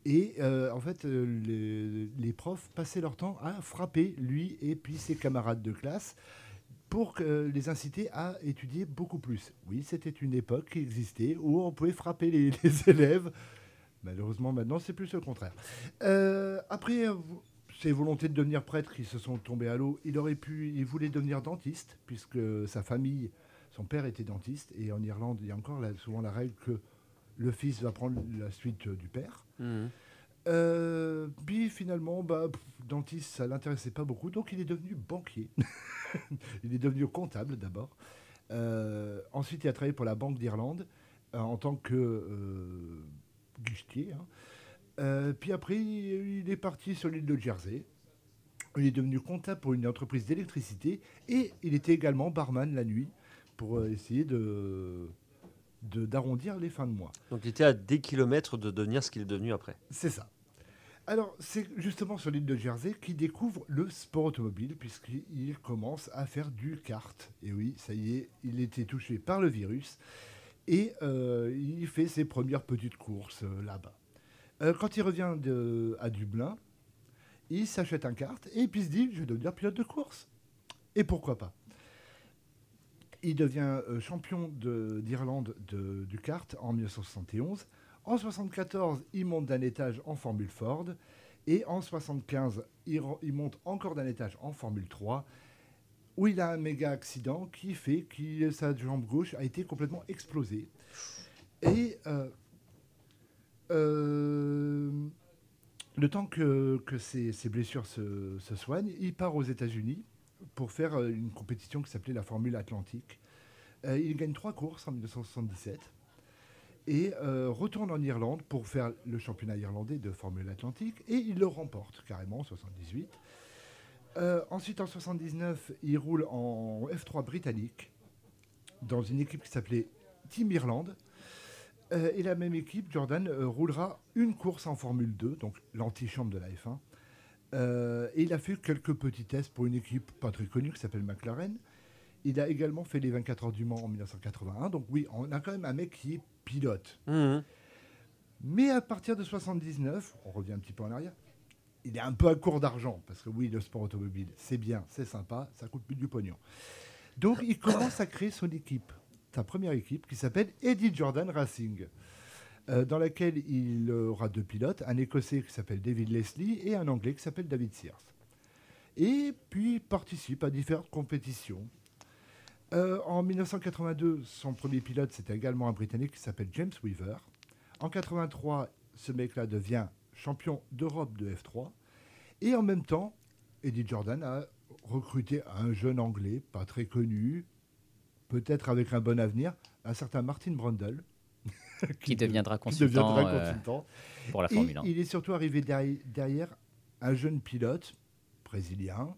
C: Et en fait, les, les, profs passaient leur temps à frapper lui et puis ses camarades de classe pour les inciter à étudier beaucoup plus. Oui, c'était une époque qui existait où on pouvait frapper les, élèves. Malheureusement, maintenant, c'est plus le contraire. Euh, après ses volontés de devenir prêtre qui se sont tombées à l'eau, il aurait pu, il voulait devenir dentiste puisque sa famille, son père était dentiste et en Irlande, il y a encore souvent la règle que le fils va prendre la suite du père. Mmh. Euh, puis finalement, bah, ça dentiste, ça l'intéressait pas beaucoup, donc il est devenu banquier. il est devenu comptable d'abord. Euh, ensuite, il a travaillé pour la Banque d'Irlande euh, en tant que guichetier. Hein. puis après, il est parti sur l'île de Jersey. Il est devenu comptable pour une entreprise d'électricité et il était également barman la nuit pour essayer de d'arrondir les fins de mois.
D: Donc il était à des kilomètres de devenir ce qu'il est devenu après.
C: C'est ça. Alors c'est justement sur l'île de Jersey qu'il découvre le sport automobile puisqu'il commence à faire du kart. Et oui, ça y est, il était touché par le virus et euh, il fait ses premières petites courses euh, là-bas. Euh, quand il revient de, à Dublin, il s'achète un kart et puis se dit je vais devenir pilote de course. Et pourquoi pas il devient euh, champion d'Irlande du kart en 1971. En 1974, il monte d'un étage en Formule Ford. Et en 1975, il, monte encore d'un étage en Formule 3, où il a un méga accident qui fait que sa jambe gauche a été complètement explosée. Et euh, euh, le temps que, ses, blessures se soignent, il part aux États-Unis pour faire euh, une compétition qui s'appelait la Formule Atlantique. Euh, il gagne trois courses en 1977 et euh, retourne en Irlande pour faire le championnat irlandais de Formule Atlantique et il le remporte carrément en 78. ensuite en 79, il roule en F3 britannique dans une équipe qui s'appelait Team Irlande. et la même équipe, Jordan, roulera une course en Formule 2, donc l'antichambre de la F1, euh, il a fait quelques petits tests pour une équipe pas très connue qui s'appelle McLaren. Il a également fait les 24 heures du Mans en 1981. Donc oui, on a quand même un mec qui est pilote. Mmh. Mais à partir de 79, on revient un petit peu en arrière, il est un peu à court d'argent. Parce que oui, le sport automobile, c'est bien, c'est sympa, ça coûte plus du pognon. Donc il commence à créer son équipe, sa première équipe, qui s'appelle Eddie Jordan Racing. Euh, dans laquelle il aura deux pilotes, un Écossais qui s'appelle David Leslie et un Anglais qui s'appelle David Sears. Et puis il participe à différentes compétitions. Euh, en 1982, son premier pilote, c'était également un Britannique qui s'appelle James Weaver. En 83, ce mec-là devient champion d'Europe de F3. Et en même temps, Eddie Jordan a recruté un jeune Anglais, pas très connu, peut-être avec un bon avenir, un certain Martin Brundle,
E: qui, deviendra consultant, euh, euh, pour la Formule
C: 1. Il est surtout arrivé derrière un jeune pilote brésilien,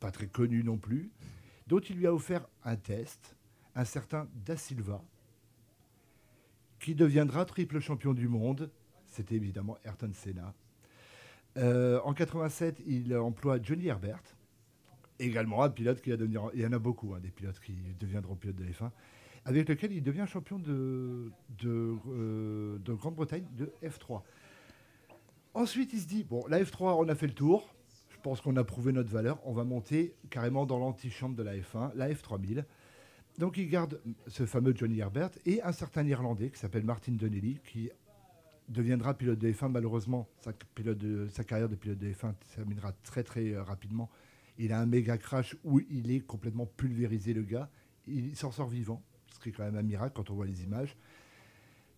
C: pas très connu non plus, dont il lui a offert un test, un certain Da Silva, qui deviendra triple champion du monde. C'était évidemment Ayrton Senna. Euh, en 87, il emploie Johnny Herbert, également un pilote qui va devenir. Il y en a beaucoup, hein, des pilotes qui deviendront pilotes de F1 avec lequel il devient champion de, de euh, Grande-Bretagne de F3. Ensuite, il se dit, bon, la F3, on a fait le tour, je pense qu'on a prouvé notre valeur, on va monter carrément dans l'antichambre de la F1, la F3000. Donc il garde ce fameux Johnny Herbert et un certain Irlandais qui s'appelle Martin Donnelly, qui deviendra pilote de F1 malheureusement. Sa, pilote sa carrière de pilote de F1 terminera très très euh, rapidement. Il a un méga crash où il est complètement pulvérisé le gars. Il s'en sort vivant, est quand même un miracle quand on voit les images.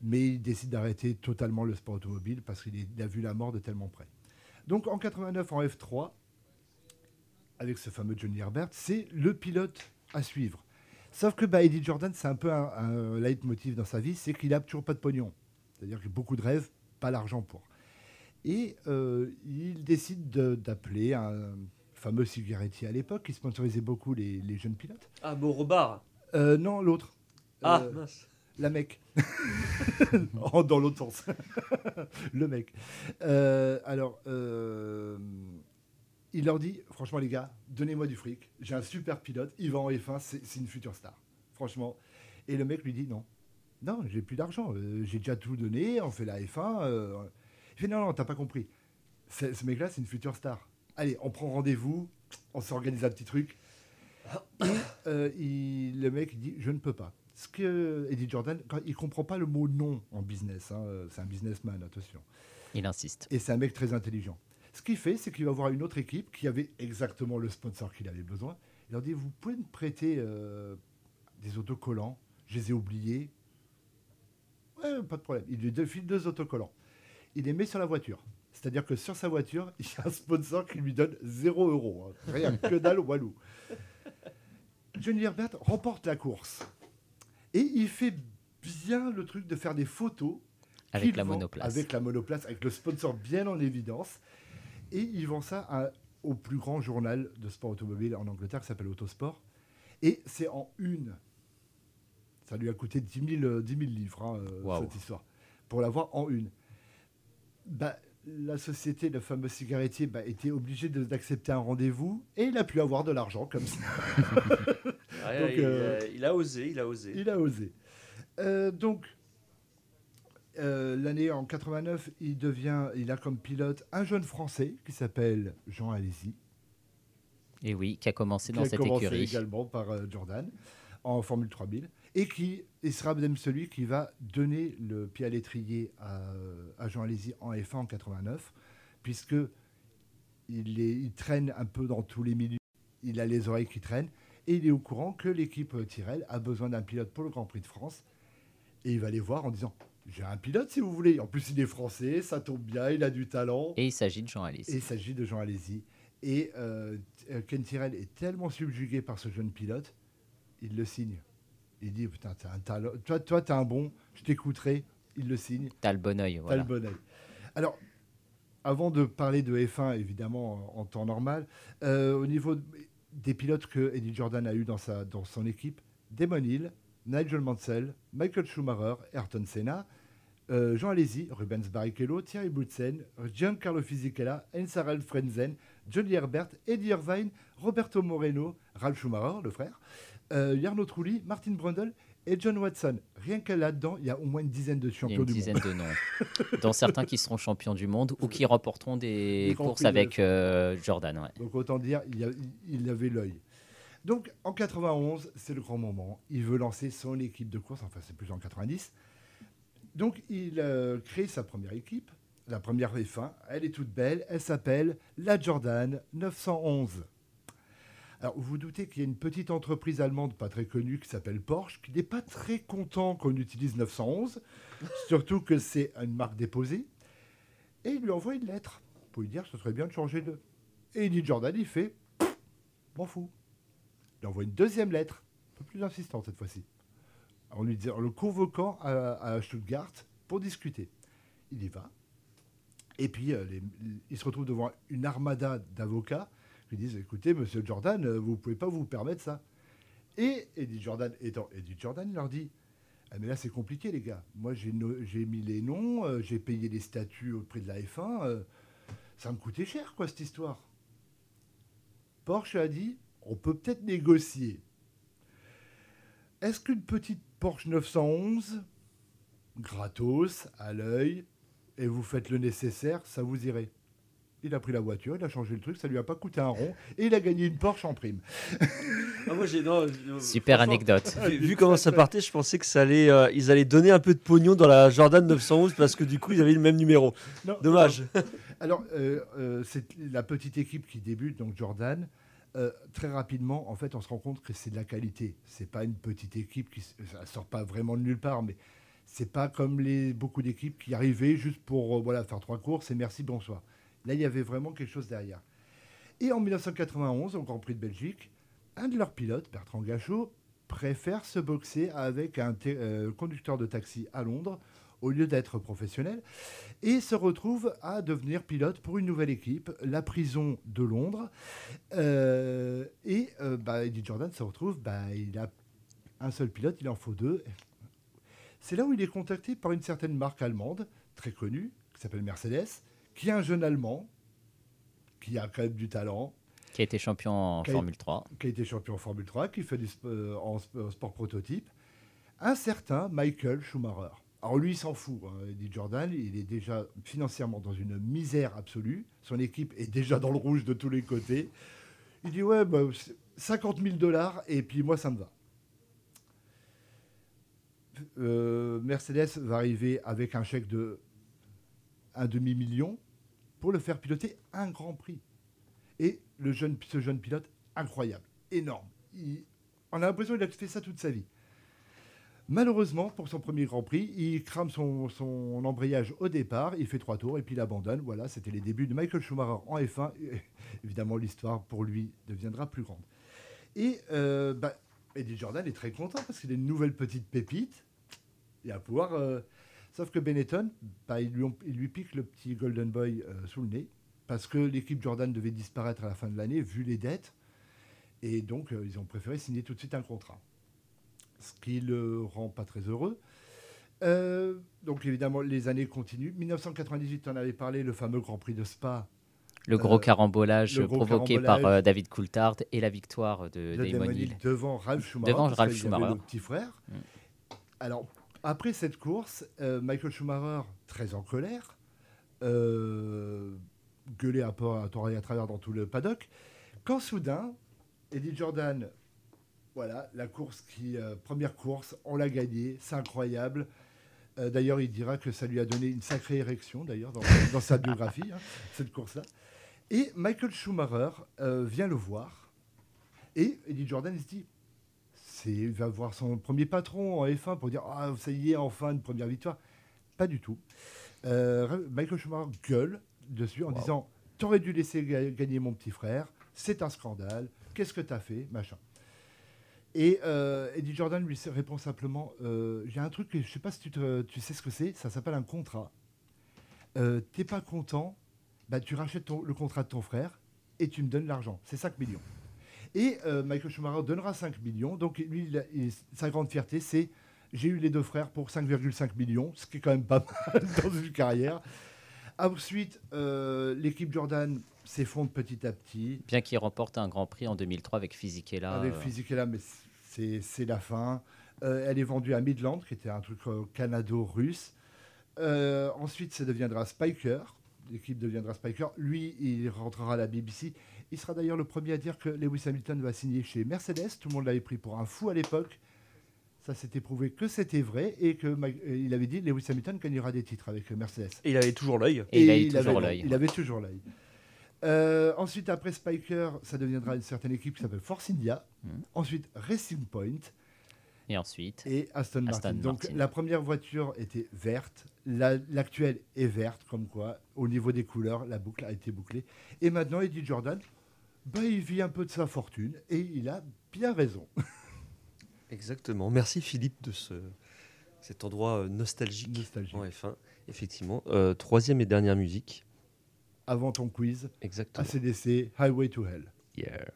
C: Mais il décide d'arrêter totalement le sport automobile parce qu'il a vu la mort de tellement près. Donc en 89 en F3, avec ce fameux Johnny Herbert, c'est le pilote à suivre. Sauf que bah, Eddie Jordan, c'est un peu un, leitmotiv dans sa vie, c'est qu'il n'a toujours pas de pognon. C'est-à-dire que beaucoup de rêves, pas l'argent pour. Et euh, il décide d'appeler un fameux cigarettier à l'époque qui sponsorisait beaucoup les, jeunes pilotes.
E: Ah, Beau euh,
C: Non, l'autre.
E: Ah, euh, La
C: mec. Oh, dans l'autre sens. le mec. Euh, alors, euh, il leur dit franchement, les gars, donnez-moi du fric. J'ai un super pilote. Il va en F1. C'est une future star. Franchement. Et le mec lui dit non. Non, j'ai plus d'argent. j'ai déjà tout donné. On fait la F1. Il fait non, non, t'as pas compris. Ce mec-là, c'est une future star. Allez, on prend rendez-vous. On s'organise un petit truc. Et, le mec dit je ne peux pas ce que Eddie Jordan, il il comprend pas le mot non en business. Hein, euh, c'est un businessman, attention.
E: Il insiste.
C: Et c'est un mec très intelligent. Ce qu'il fait, c'est qu'il va voir une autre équipe qui avait exactement le sponsor qu'il avait besoin. Il leur dit Vous pouvez me prêter euh, des autocollants Je les ai oubliés. Ouais, pas de problème. Il lui défile deux autocollants. Il les met sur la voiture. C'est-à-dire que sur sa voiture, il y a un sponsor qui lui donne 0 euros. Hein. Rien que dalle Walou. Johnny Herbert remporte la course. Et il fait bien le truc de faire des photos
E: avec la monoplace.
C: Avec la monoplace, avec le sponsor bien en évidence. Et il vend ça au plus grand journal de sport automobile en Angleterre qui s'appelle Autosport. Et c'est en une. Ça lui a coûté 10 000, euh, livres, hein, euh, cette histoire, pour l'avoir en une. Bah, la société, le fameux cigarettier, bah, était obligé d'accepter un rendez-vous et il a pu avoir de l'argent comme ça.
E: Ah, euh, il, a osé, il a osé.
C: Il
E: a
C: osé. Euh, donc, euh, l'année en 89, il devient, il a comme pilote un jeune Français qui s'appelle Jean Alési.
E: Et oui, qui a commencé dans cette
C: commencé
E: écurie.
C: également par Jordan en Formule 3000 et qui sera même celui qui va donner le pied à l'étrier à, Jean Alési en F1 en 89, puisque il, est, traîne un peu dans tous les milieux, il a les oreilles qui traînent et il est au courant que l'équipe euh, Tyrell a besoin d'un pilote pour le Grand Prix de France. Et il va les voir en disant J'ai un pilote si vous voulez. En plus, il est français, ça tombe bien, il a du talent.
E: Et il s'agit de
C: Jean Alési.
E: Et
C: il s'agit de Jean Alési. Et euh, Ken Tyrell est tellement subjugué par ce jeune pilote, il le signe. Il dit Putain, t'as un talent. Toi, toi, as un bon, je t'écouterai. Il le signe.
E: T'as le bon oeil.
C: Voilà. T'as le bon oeil. Alors, avant de parler de F1, évidemment, en temps normal, euh, au niveau. De, des pilotes que Eddie Jordan a eu dans, sa, dans son équipe, Damon Hill, Nigel Mansell, Michael Schumacher, Ayrton Senna, euh, Jean Alesi, Rubens Barrichello, Thierry Boutsen, Giancarlo Fisichella, Ensarel Frenzen, Johnny Herbert, Eddie Irvine, Roberto Moreno, Ralph Schumacher, le frère, Yarno euh, Trulli, Martin Brundle et John Watson. Rien que là-dedans, il y a au moins une dizaine de champions une
E: dizaine de noms. Dans certains qui seront champions du monde ou qui remporteront des, courses avec euh, Jordan.
C: Donc autant dire, il, avait l'œil. Donc en 91, c'est le grand moment. Il veut lancer son équipe de course, enfin c'est plus en 90. Donc il euh, crée sa première équipe, la première F1. Elle est toute belle, elle s'appelle la Jordan 911. Alors, vous vous doutez qu'il y a une petite entreprise allemande pas très connue qui s'appelle Porsche, qui n'est pas très content qu'on utilise 911, surtout que c'est une marque déposée. Et il lui envoie une lettre pour lui dire ce serait bien de changer de. Et dit, Jordan, il fait M'en fous. Il envoie une deuxième lettre, un peu plus insistante cette fois-ci, en, le convoquant à, Stuttgart pour discuter. Il y va. Et puis, euh, il se retrouve devant une armada d'avocats ils disent écoutez, monsieur Jordan, euh, vous ne pouvez pas vous permettre ça. Et Edith Jordan étant Eddie Jordan, il leur dit ah, mais là, c'est compliqué, les gars. Moi, j'ai mis les noms, euh, j'ai payé les statuts au prix de la F1. Euh, ça me coûtait cher, quoi, cette histoire. Porsche a dit on peut peut-être négocier. Est-ce qu'une petite Porsche 911, gratos, à l'œil, et vous faites le nécessaire, ça vous irait il a pris la voiture, il a changé le truc, ça lui a pas coûté un rond, et il a gagné une Porsche en prime. Ah,
D: Super anecdote. Vu, comment ça partait, je pensais que ça allait, euh, ils allaient donner un peu de pognon dans la Jordan 911 parce que du coup, ils avaient le même numéro. Dommage.
C: Alors, euh, euh, c'est la petite équipe qui débute, donc Jordan. très rapidement, en fait, on se rend compte que c'est de la qualité. C'est pas une petite équipe qui sort pas vraiment de nulle part, mais c'est pas comme les beaucoup d'équipes qui arrivaient juste pour voilà faire trois courses et merci bonsoir. Là, il y avait vraiment quelque chose derrière. Et en 1991, au Grand Prix de Belgique, un de leurs pilotes, Bertrand Gachot, préfère se boxer avec un euh, conducteur de taxi à Londres au lieu d'être professionnel et se retrouve à devenir pilote pour une nouvelle équipe, la prison de Londres. Euh, et euh, bah, Jordan se retrouve, bah, il a un seul pilote, il en faut deux. C'est là où il est contacté par une certaine marque allemande, très connue, qui s'appelle Mercedes, qui est un jeune Allemand, qui a quand même du talent.
E: Qui
C: a
E: été champion en Formule 3.
C: Qui a été champion en Formule 3, qui fait du euh, euh, sport prototype. Un certain Michael Schumacher. Alors lui, il s'en fout, hein, dit Jordan. Il est déjà financièrement dans une misère absolue. Son équipe est déjà dans le rouge de tous les côtés. Il dit Ouais, 50 bah, 000 dollars, et puis moi, ça me va. Euh, Mercedes va arriver avec un chèque de un demi-million pour le faire piloter un Grand Prix. Et le jeune, ce jeune pilote, incroyable, énorme. on a l'impression qu'il a fait ça toute sa vie. Malheureusement, pour son premier Grand Prix, il crame son, embrayage au départ, il fait trois tours et puis il abandonne. Voilà, c'était les débuts de Michael Schumacher en F1. évidemment, l'histoire pour lui deviendra plus grande. Et euh, bah, Eddie Jordan est très content parce qu'il a une nouvelle petite pépite. et à pouvoir euh, Sauf que Benetton, bah, il lui pique le petit Golden Boy euh, sous le nez, parce que l'équipe Jordan devait disparaître à la fin de l'année, vu les dettes. Et donc, euh, ils ont préféré signer tout de suite un contrat. Ce qui le rend pas très heureux. Euh, donc, évidemment, les années continuent. 1998, on avait parlé, le fameux Grand Prix de Spa.
E: Le gros carambolage provoqué par David Coulthard et la victoire de,
C: Damon Hill. Devant Ralph Schumacher.
E: Devant
C: petit frère. Mm. Alors, après cette course, euh, Michael Schumacher, très en colère, euh, gueulé à, à et à travers dans tout le paddock, quand soudain, Eddie Jordan, voilà, la course qui, euh, première course, on l'a gagnée, c'est incroyable. d'ailleurs, il dira que ça lui a donné une sacrée érection, d'ailleurs, dans, sa biographie, hein, cette course-là. Et Michael Schumacher vient le voir. Et Eddie Jordan se dit il va voir son premier patron en F1 pour dire Ah, ça y est, enfin une première victoire. Pas du tout. Euh, Michael Schumacher gueule dessus en disant T'aurais dû laisser gagner mon petit frère, c'est un scandale, qu'est-ce que t'as fait Machin. Et euh, Eddie Jordan lui répond simplement euh, J'ai un truc, je ne sais pas si tu, sais ce que c'est, ça s'appelle un contrat. T'es pas content, bah, tu rachètes le contrat de ton frère et tu me donnes l'argent. C'est 5 millions. Et euh, Michael Schumacher donnera 5 millions. Donc lui, sa grande fierté, c'est j'ai eu les deux frères pour 5,5 millions, ce qui est quand même pas mal dans une carrière. Ensuite, euh, l'équipe Jordan s'effondre petit à petit.
E: Bien qu'il remporte un Grand Prix en 2003 avec Fisichella.
C: Avec euh. Fisichella, mais c'est la fin. elle est vendue à Midland, qui était un truc canado-russe. ensuite, ça deviendra Spiker l'équipe deviendra Spiker. Lui, il rentrera à la BBC. Il sera d'ailleurs le premier à dire que Lewis Hamilton va signer chez Mercedes. Tout le monde l'avait pris pour un fou à l'époque. Ça s'était prouvé que c'était vrai et que il avait dit Lewis Hamilton gagnera des titres avec Mercedes. Et
E: il avait toujours l'œil. Et, il, avait toujours l'œil. Il
C: avait toujours l'œil. Euh, ensuite, après Spiker, ça deviendra une certaine équipe qui s'appelle Force India. Hmm. Ensuite, Racing Point.
E: Et ensuite
C: Et Aston, Martin. Donc la première voiture était verte, l'actuelle est verte, comme quoi, au niveau des couleurs, la boucle a été bouclée. Et maintenant, Eddie Jordan, ben, il vit un peu de sa fortune et il a bien raison.
D: Exactement. Merci Philippe de ce, cet endroit euh, nostalgique, en F1. Effectivement. Euh, troisième et dernière musique.
C: Avant ton quiz. Exactement. ACDC, Highway to Hell. Yeah.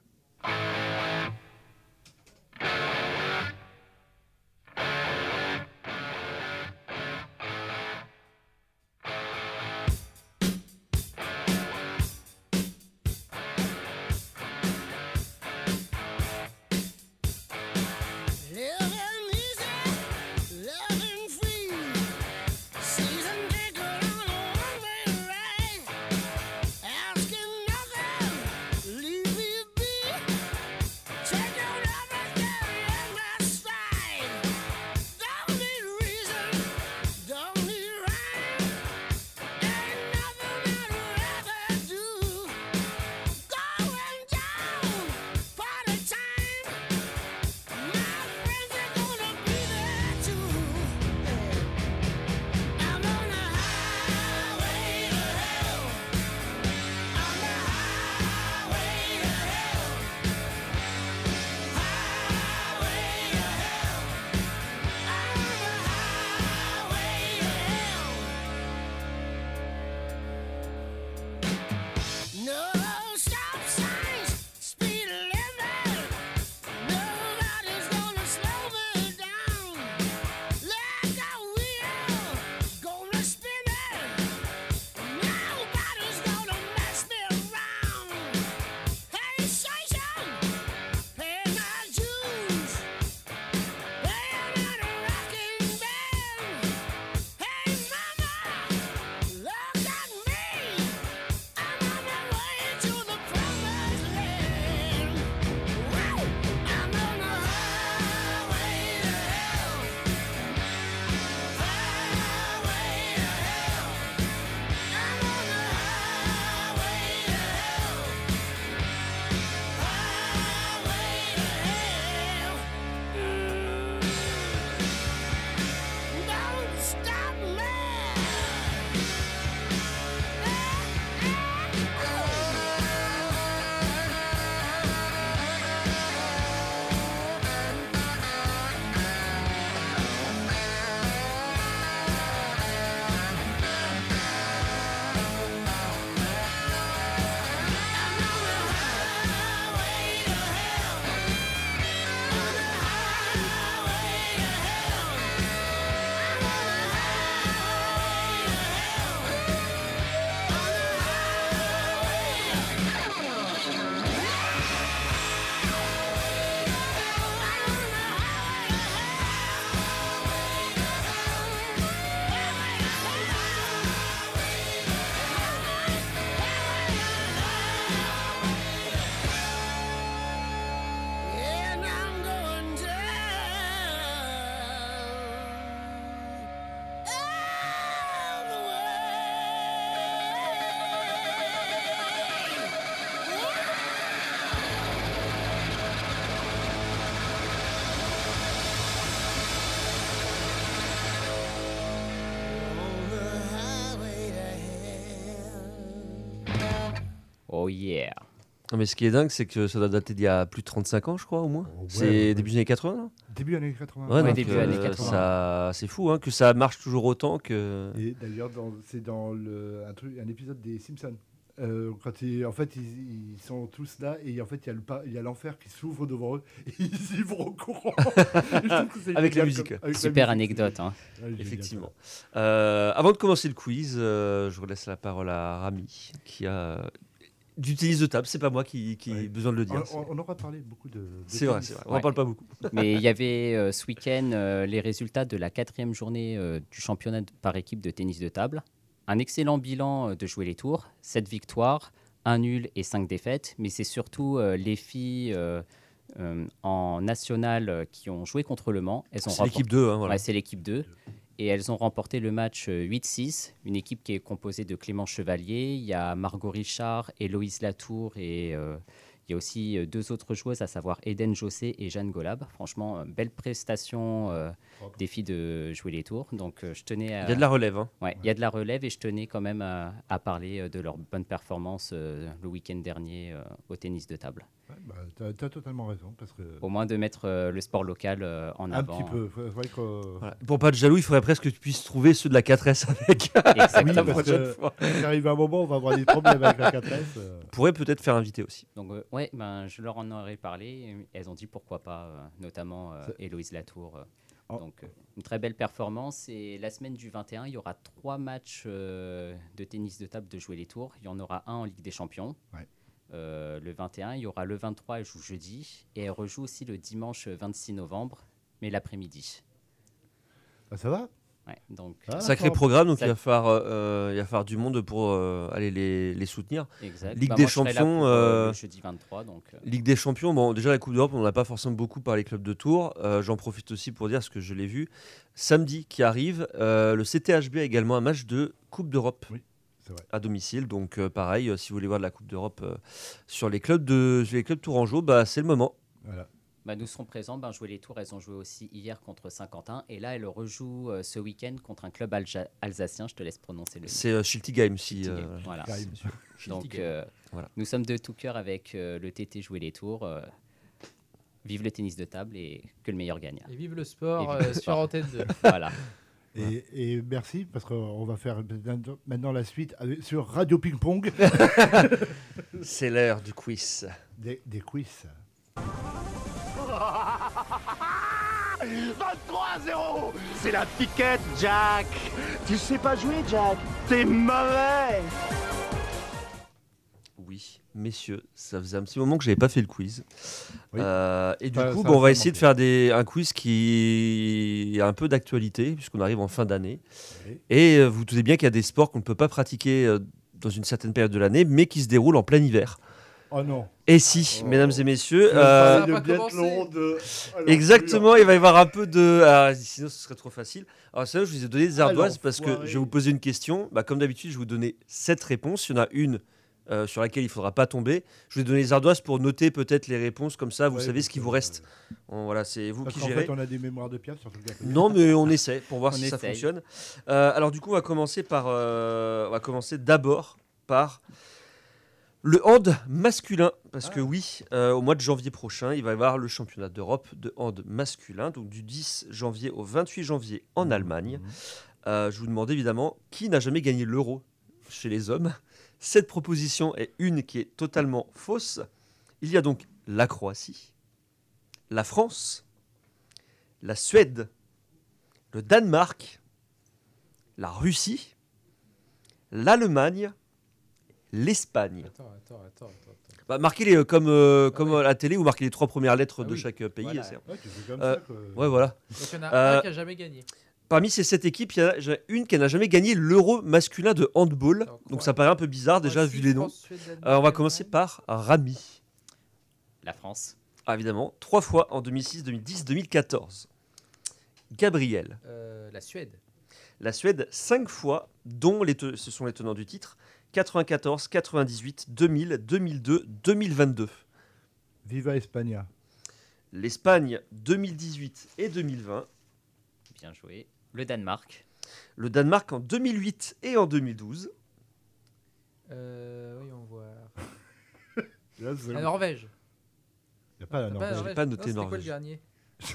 D: Oh Mais ce qui est dingue, c'est que ça doit dater d'il y a plus de 35 ans, je crois, au moins. c'est début des années
C: 80, non Début années 80.
D: Ouais, donc, début années 80. Euh, ça, c'est fou, hein, que ça marche toujours autant que.
C: Et d'ailleurs, c'est dans, le, un, truc, un épisode des Simpsons. Euh, quand en fait ils, sont tous là et en fait il y a l'enfer qui s'ouvre devant eux et ils y vont au courant
D: avec la musique super
E: anecdote hein.
D: effectivement euh, avant de commencer le quiz je vous laisse la parole à Rami qui a du tennis de table. C'est pas moi qui, ai besoin de le dire.
C: On, aura parlé beaucoup de.
D: c'est vrai, c'est vrai. On n'en parle pas beaucoup.
E: Mais il y avait euh, ce week-end euh, les résultats de la quatrième journée euh, du championnat par équipe de tennis de table. Un excellent bilan de jouer les tours, 7 victoires, 1 nul et 5 défaites. Mais c'est surtout les filles. en national qui ont joué contre Le Mans. C'est
D: l'équipe 2. Hein, voilà.
E: c'est l'équipe 2 et elles ont remporté le match 8-6, euh, une équipe qui est composée de Clément Chevalier, il y a Margot Richard, Héloïse Latour et euh, il y a aussi euh, deux autres joueuses, à savoir Eden Jossé et Jeanne Golab. Franchement, belle prestation défi de jouer les tours. Donc je tenais Il y
D: a de la relève. Hein.
E: il y a de la relève et je tenais quand même à, parler de leur bonne performance le week-end dernier au tennis de table.
C: Bah, tu as, totalement raison. que...
E: Au moins de mettre euh, le sport local euh, en avant. Un petit peu.
D: Euh, Pour pas de jaloux, il faudrait presque que tu puisses trouver ceux de la 4S avec. Exactement.
C: oui, parce arrive un moment, on va avoir des problèmes avec la 4S. On
D: pourrait peut-être faire inviter aussi.
E: Donc, ouais, ben, je leur en aurais parlé. Elles ont dit pourquoi pas, notamment Héloïse Latour. Oh. Donc, une très belle performance. Et la semaine du 21, il y aura trois matchs de tennis de table de jouer les tours. Il y en aura un en Ligue des Champions. Ouais euh, le 21. Il y aura le 23, elle joue jeudi. Et elle rejoue aussi le dimanche 26 euh, novembre, mais l'après-midi.
C: Ah, ça va
E: ouais,
D: donc, ah, Sacré programme, donc il, va falloir, euh, il va falloir du monde pour aller les, les, soutenir.
E: Exact.
D: Ligue bah, des Champions. jeudi 23, donc, Ligue des Champions, bon, déjà la Coupe d'Europe, on a pas forcément beaucoup par les clubs de Tours. J'en profite aussi pour dire ce que je l'ai vu. Samedi qui arrive, le CTHB a également un match de Coupe d'Europe. Oui à domicile. Donc euh, pareil, euh, si vous voulez voir de la Coupe d'Europe euh, sur les clubs de les clubs tourangeaux, bah, c'est le moment. Voilà.
E: Bah, nous serons présents. Ben, jouer les tours, elles ont joué aussi hier contre Saint-Quentin. Et là, elles rejouent ce week-end contre un club alsacien. Je te laisse prononcer le
D: C'est Schiltigheim, si. voilà.
E: Donc, voilà. nous sommes de tout cœur avec le TT Jouer les tours. vive le tennis de table et que le meilleur gagne. Et
F: vive le sport, sur Antenne 2. voilà.
C: Et, merci, parce qu'on va faire maintenant la suite sur Radio Ping Pong.
D: C'est l'heure du quiz.
C: Des, des
G: quiz. 23-0 C'est la piquette, Jack Tu sais pas jouer, Jack T'es mauvais
D: messieurs, ça faisait un petit moment que j'avais pas fait le quiz. Euh, et du coup, on va essayer de faire des, un quiz qui a un peu d'actualité, puisqu'on arrive en fin d'année. Et euh, vous doutez bien qu'il y a des sports qu'on ne peut pas pratiquer euh, dans une certaine période de l'année, mais qui se déroulent en plein hiver.
C: Oh non.
D: Et si, mesdames et oh. messieurs. Euh, de... exactement, il va y avoir un peu de. Ah, sinon, ce serait trop facile. Alors, ça, je vous ai donné des ah, ardoises parce que je vais vous poser une question. Bah, comme d'habitude, je vais vous donner sept réponses. Il y en a une euh, sur laquelle il ne faudra pas tomber. Je vous ai donné les ardoises pour noter peut-être les réponses, comme ça vous savez ce qui vous reste. voilà, c'est vous qui en Fait,
C: on a des mémoires de sur
D: Non, mais on essaie pour voir si ça fonctionne. Euh, alors du coup, on va commencer par, euh, on va commencer d'abord par le hand masculin, parce que ah. oui, au mois de janvier prochain, il va y avoir le championnat d'Europe de hand masculin, donc du 10 janvier au 28 janvier en mmh. Allemagne. Mmh. je vous demande évidemment qui n'a jamais gagné l'euro chez les hommes. Cette proposition est une qui est totalement fausse. Il y a donc la Croatie, la France, la Suède, le Danemark, la Russie, l'Allemagne, l'Espagne. Bah, marquez-les euh, comme, euh, ah comme à la télé, ou marquez les trois premières lettres ah de chaque pays. Voilà. Euh, ça voilà. il y
F: en a un qui n'a jamais gagné.
D: Parmi ces sept équipes, il y a une qui n'a jamais gagné l'Euro masculin de handball. Donc, ça paraît un peu bizarre déjà vu les noms. Euh, on va commencer par Rami.
E: La France.
D: Ah, évidemment, trois fois en 2006, 2010, 2014. Gabriel.
E: Euh, la Suède.
D: La Suède, cinq fois, dont les ce sont les tenants du titre 94, 98, 2000, 2002, 2022.
C: Viva Espagna.
D: L'Espagne 2018 et 2020.
E: Bien joué. Le Danemark.
D: Le Danemark en 2008 et en 2012. Euh, voyons voir.
F: La Norvège.
C: Il n'y a pas la Norvège. n'ai pas
E: noté
C: C'était quoi le
E: dernier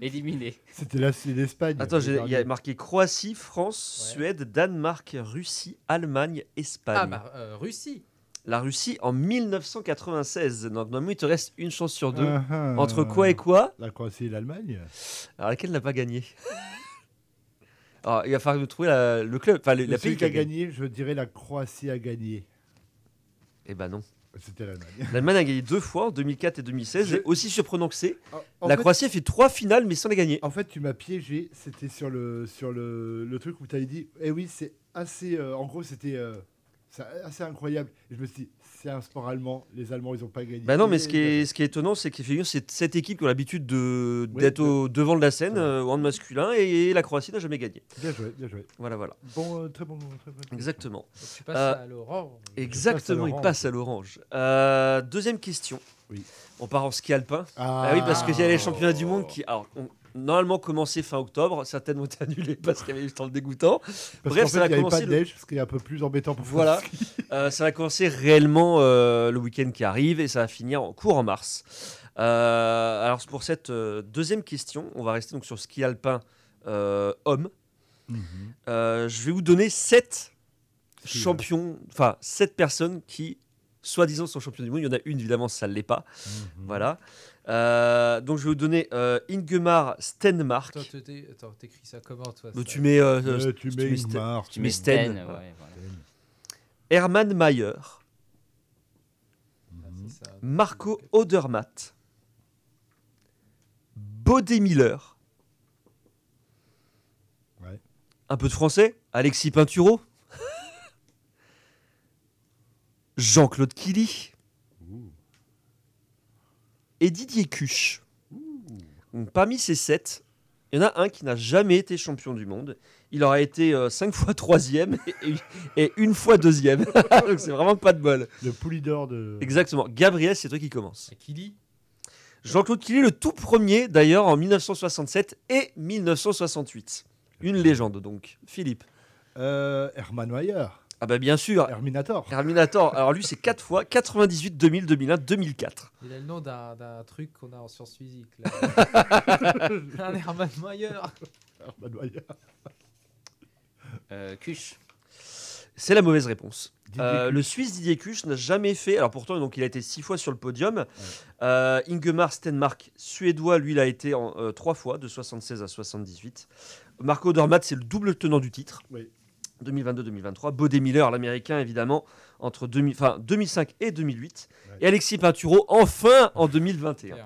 E: Éliminé.
C: C'était la- c'est l'Espagne.
D: Attends, il y a marqué Croatie, France, Suède, Danemark, Russie, Allemagne, Espagne. Ah
F: bah, euh, Russie.
D: La Russie en 1996. Donc normalement, il te reste une chance sur deux. Ah, ah. Entre quoi et quoi
C: La Croatie et l'Allemagne.
D: Alors laquelle n'a pas gagné il va falloir trouver le club, enfin la qui a gagné.
C: Je dirais la Croatie a gagné.
D: Eh ben non. C'était l'Allemagne. L'Allemagne a gagné deux fois, en 2004 et 2016. Et aussi surprenant que c'est, la Croatie a fait trois finales mais sans les gagner.
C: En fait, tu m'as piégé. C'était sur le, sur le, truc où tu avais dit Eh oui, c'est assez. Euh, en gros, c'était euh, assez incroyable. Et je me suis dit c'est un sport allemand. Les Allemands, ils n'ont pas gagné. Bah
D: non, mais ce qui est, ce qui est étonnant, c'est que c'est cette équipe qui a l'habitude d'être au, devant de la scène au euh, en masculin et, la Croatie n'a jamais gagné.
C: Bien joué, bien joué.
D: Voilà, voilà.
C: Bon, euh, très bon, très
D: Exactement.
F: tu passes à euh, l'orange.
D: Exactement, il passe à l'orange. deuxième question. Oui. On part en ski alpin. Ah, ah oui, parce que y a les championnats du monde qui normalement commencer fin octobre. Certaines ont été annulées parce qu'il y avait eu le temps dégoûtant.
C: Bref, ça va commencer. est un peu plus embêtant pour
D: Voilà. Euh, ça va commencer réellement euh, le week-end qui arrive et ça va finir en cours en mars. Euh, alors, pour cette deuxième question, on va rester donc sur ski alpin homme. Mhm. je vais vous donner sept champions, enfin sept personnes qui, soi-disant, sont champions du monde. Il y en a une, évidemment, ça ne l'est pas. Mhm. Voilà. Euh, donc je vais vous donner euh, Ingemar Stenmark.
F: Attends, t'écris ça comment toi Tu mets,
D: euh, tu, mets Sten. Herman Hermann Mayer. Ah, Marco Odermatt. Bodé Miller. Un peu de français Alexis Pinturo. Jean-Claude Killy et Didier Cuche. parmi ces sept, il y en a un qui n'a jamais été champion du monde. Il aura été euh, cinq fois troisième et, une fois deuxième. Donc c'est vraiment pas de bol.
C: Le poulidor de.
D: Exactement. Gabriel, c'est toi qui commence.
F: Kili
D: Jean-Claude Killy, le tout premier d'ailleurs en 1967 et 1968. Une légende donc. Philippe.
C: Euh, Hermann Mayer.
D: Ah bah bien sûr.
C: Terminator
D: Terminator Alors lui, c'est 4 fois 98, 2000, 2001, 2004.
F: Il a le nom d'un truc qu'on a en sciences physiques. un Hermann Mayer. Hermann Mayer.
D: Euh, C'est la mauvaise réponse. Euh, le Suisse Didier Kush n'a jamais fait. Alors pourtant, donc il a été six fois sur le podium. Euh, Ingemar Stenmark, suédois, lui, il a été 3 euh, fois, de 76 à 78. Marco Dormat, c'est le double tenant du titre. Oui. 2022-2023. Bodé Miller, l'américain, évidemment, entre 2005 et 2008. Et Alexis Pinturo, enfin, en 2021.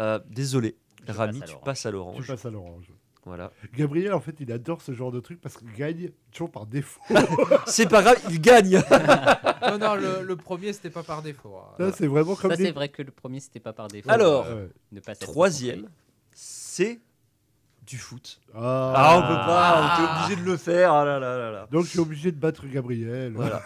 D: Euh, désolé, Rami, tu passes à l'orange.
C: Tu passes à l'orange. Voilà. Gabriel, en fait, il adore ce genre de truc parce qu'il gagne toujours par défaut.
D: c'est pas grave, il gagne.
F: non, non, le, premier, c'était pas par défaut.
C: Hein. c'est vraiment comme. Ça, c'est
E: vrai que le premier, c'était pas par défaut.
D: Alors, pas troisième, c'est du foot. Ah, ah, on peut pas, on est obligé de le faire. Ah
C: donc je suis obligé de battre Gabriel. Voilà.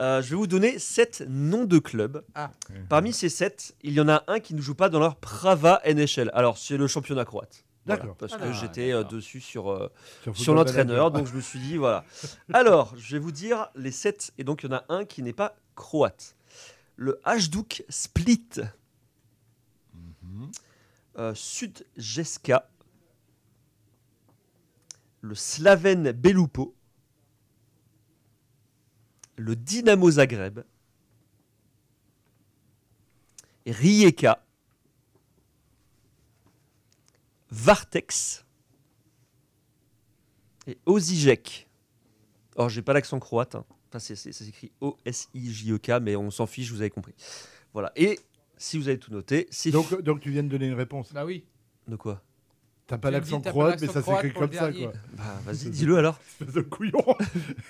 D: Euh, je vais vous donner sept noms de clubs. Ah. Parmi ces sept, il y en a un qui ne joue pas dans leur Prava NHL. Alors c'est le championnat croate. d'accord. parce que j'étais euh, dessus sur, euh, sur, l'entraîneur, donc je me suis dit, voilà. Alors, je vais vous dire les sept. et donc il y en a un qui n'est pas croate. Le Hajduk Split. Mhm. sud le Slaven Belupo, le Dynamo Zagreb, Rijeka, Vartex et Osijek. Or, j'ai pas l'accent croate. Hein. Enfin, c'est, ça s'écrit O-S-I-J-E-K, mais on s'en fiche, vous avez compris. Voilà. Et si vous avez tout noté,
C: Donc, tu viens de donner une réponse. Là bah
F: oui.
D: De quoi
C: T'as pas l'accent croate, mais ça s'écrit comme ça, quoi. Bah,
D: vas-y, dis-le alors.
C: de couillon.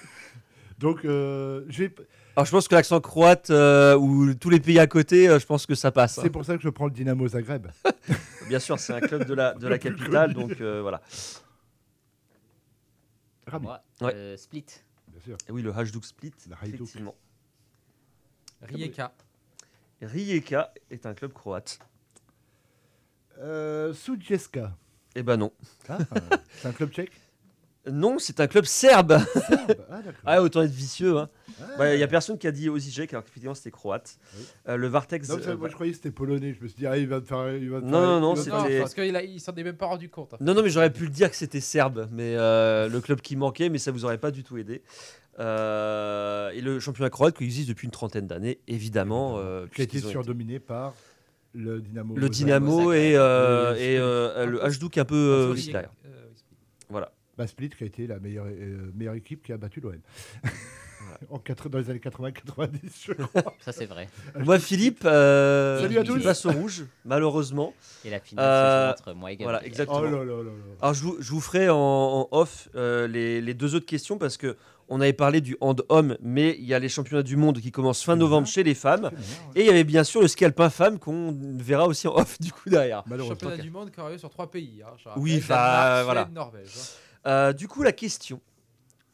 C: Donc, euh, j'ai.
D: Alors, je pense que l'accent croate euh, ou tous les pays à côté, euh, je pense que ça passe.
C: Hein.
D: C'est
C: pour ça que je prends le Dynamo Zagreb.
D: Bien sûr, c'est un club de la, de la capitale, donc voilà. Ramon. Split. Bien sûr. Eh oui, le Hajduk
E: Split.
D: Effectivement.
E: Rijeka.
D: Rijeka est un club croate. Euh, eh ben non.
C: Ah, euh, c'est un club tchèque
D: Non, c'est un club serbe. Ah, ah, autant être vicieux. Il hein. n'y ah. a personne qui a dit Osijek, alors qu'effectivement c'était croate. Euh, le Vartex.
C: Euh, moi je croyais que c'était polonais. Je me suis dit, ah, il va te faire. Il non,
D: non,
C: non,
D: Parce
F: qu'il a... s'en est même pas rendu compte. Hein.
D: Non, non, mais j'aurais pu le dire que c'était serbe, mais le club qui manquait, mais ça vous aurait pas du tout aidé. et le championnat croate qui existe depuis une trentaine d'années, évidemment.
C: qui a été surdominé par le Dynamo.
D: Le et, le et euh, le est euh, euh, un peu euh, aussi Voilà.
C: Bah, Split qui a été la meilleure, meilleure équipe qui a battu l'OM. en dans les années 80-90,
E: je crois. Ça, c'est vrai.
D: Moi, Philippe, euh, Salut à tous. passe au rouge, malheureusement.
E: Et la finale, euh, entre moi et Gabriel.
D: Voilà, exactement. Oh là là là Alors, je vous, ferai en, off les, les, deux autres questions parce que on avait parlé du hand homme, mais il y a les championnats du monde qui commencent fin novembre mhm. chez les femmes. Et il y avait bien sûr le scalpin femme qu'on verra aussi en off du coup derrière.
F: Championnat du monde qui sur trois pays. Hein,
D: oui, bah, voilà. Hein. Euh, du coup, la question.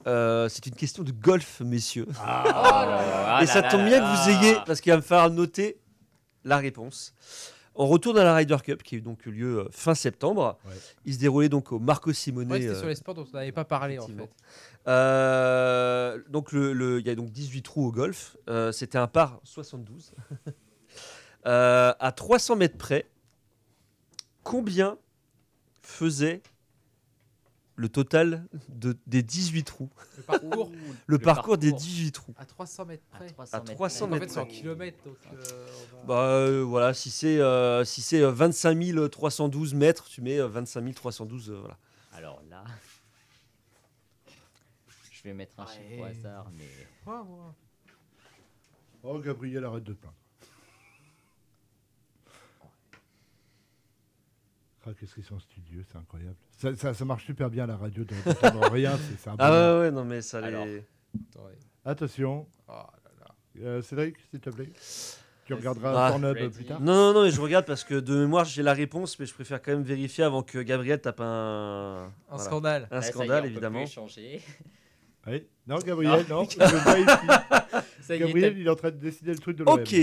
D: Euh, c'est une question de golf, messieurs. Ah. et oh ça ah tombe bien que vous ayez, parce qu'il va me falloir noter la réponse. On retourne à la Ryder Cup qui a eu donc lieu euh, fin septembre.
F: Il
D: se déroulait donc au Marco Simone.
F: c'était sur les sports dont on n'avait pas parlé en fait. Euh,
D: donc le, il y a donc 18 trous au golf. Euh, c'était un par 72. euh, à 300 mètres près, combien faisait le total de, des 18 trous
F: Le parcours,
D: le parcours, des 18 trous.
F: À 300 mètres près.
D: À 300 mètres. En fait, c'est
F: en kilomètres. Donc euh,
D: Bah voilà, si c'est si 25 312 mètres, tu mets 25 312. voilà.
E: Alors là vais mettre un chiffre au hasard, mais. Oh, Gabriel,
C: arrête de te plaindre. Ah, qu'est-ce qu'ils sont studieux, c'est incroyable. Ça, marche super bien la radio, rien, c'est
D: c'est Ah ouais, non, mais ça
C: Attention, Oh là là. Euh, Cédric, s'il te plaît. Tu regarderas Ah. plus tard.
D: Non, non, non, mais je regarde parce que de mémoire, j'ai la réponse, mais je préfère quand même vérifier avant que Gabriel tape un.
F: scandale.
D: Un ah, scandale, évidemment.
C: Non, Gabriel, non. Je ici. Gabriel, il est en train de décider le truc de l'OM.
D: Ok.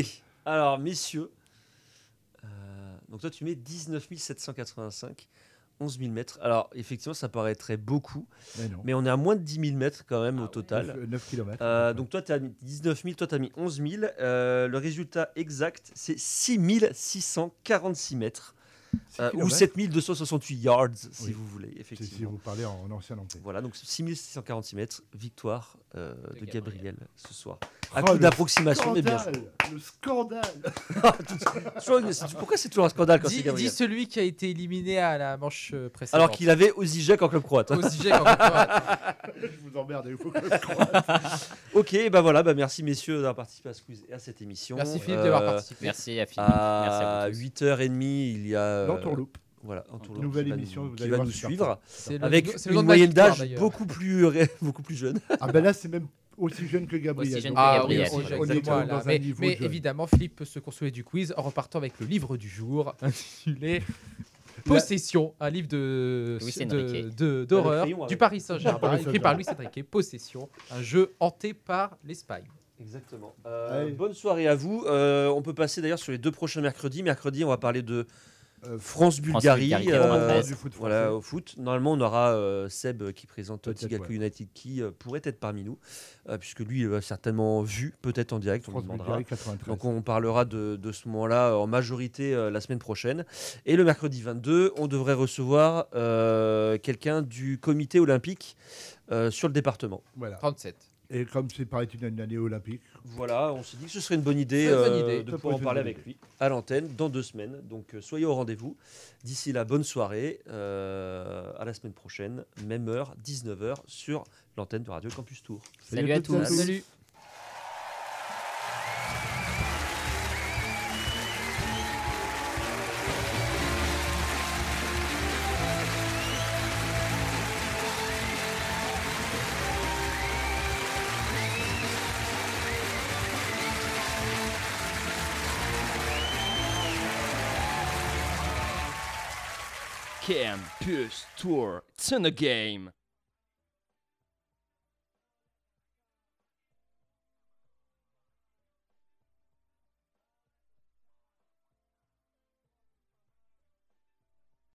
D: Alors, messieurs, euh, donc toi, tu mets 19 785, 11 000 mètres. Alors, effectivement, ça paraîtrait beaucoup, mais, on est à moins de 10 000 mètres quand même au ah total.
C: 9, km.
D: Euh, donc, toi, tu as mis 19 000, toi, tu as mis 11 000. Euh, le résultat exact, c'est 6 646 mètres. Euh, ou 7268 yards, si vous voulez, effectivement. Si
C: vous parlez en, ancien anglais.
D: Voilà, donc 6646 mètres, victoire euh, de, Gabriel. ce soir. Oh, à coup d'approximation,
C: mais bien Le scandale
F: Pourquoi c'est toujours un scandale quand c'est Gabriel Dis celui qui a été éliminé à la manche euh, précédente.
D: Alors qu'il avait Osijek en club croate. Hein. Osijek en
C: club croate. Je vous emmerde faut que je croate
D: ok, ben voilà, bah merci messieurs d'avoir participé à, cette émission.
F: Merci Philippe d'avoir participé.
D: Merci à Philippe. À 8h30, il y a
C: euh, Tourloupe.
D: Voilà,
C: Entourloupe. Nouvelle
D: émission,
C: qui
D: va nous suivre avec une moyenne d'âge beaucoup plus beaucoup plus jeune.
C: Ah ben là, c'est même aussi jeune que Gabriel.
F: Ah, Mais, évidemment, Philippe peut se consoler du quiz en repartant avec le livre du jour intitulé Possession, un livre de, d'horreur du Paris Saint-Germain, écrit par Louis-Cédric Possession, un jeu hanté par l'Espagne.
D: Exactement. Euh, bonne soirée à vous. Euh, on peut passer d'ailleurs sur les deux prochains mercredis. Mercredi, on va parler de euh, France-Bulgarie euh, voilà, au foot. Normalement, on aura euh, Seb qui présente Tigaku United qui pourrait être parmi nous, puisque lui, il va certainement vu, peut-être en direct. On demandera. Donc, on parlera de, de ce moment-là en majorité la semaine prochaine. Et le mercredi 22, on devrait recevoir quelqu'un du comité olympique sur le département.
F: Voilà. 37.
C: Et comme c'est paraît une année olympique.
D: Voilà, on s'est dit que ce serait une bonne idée, euh, de pouvoir en parler avec lui à l'antenne dans deux semaines. Donc euh, soyez au rendez-vous. D'ici là, bonne soirée. Euh, à la semaine prochaine, même heure, 19h, sur l'antenne de Radio Campus Tour.
E: Salut, à, tous. tous.
F: Salut. Tour. It's in a game.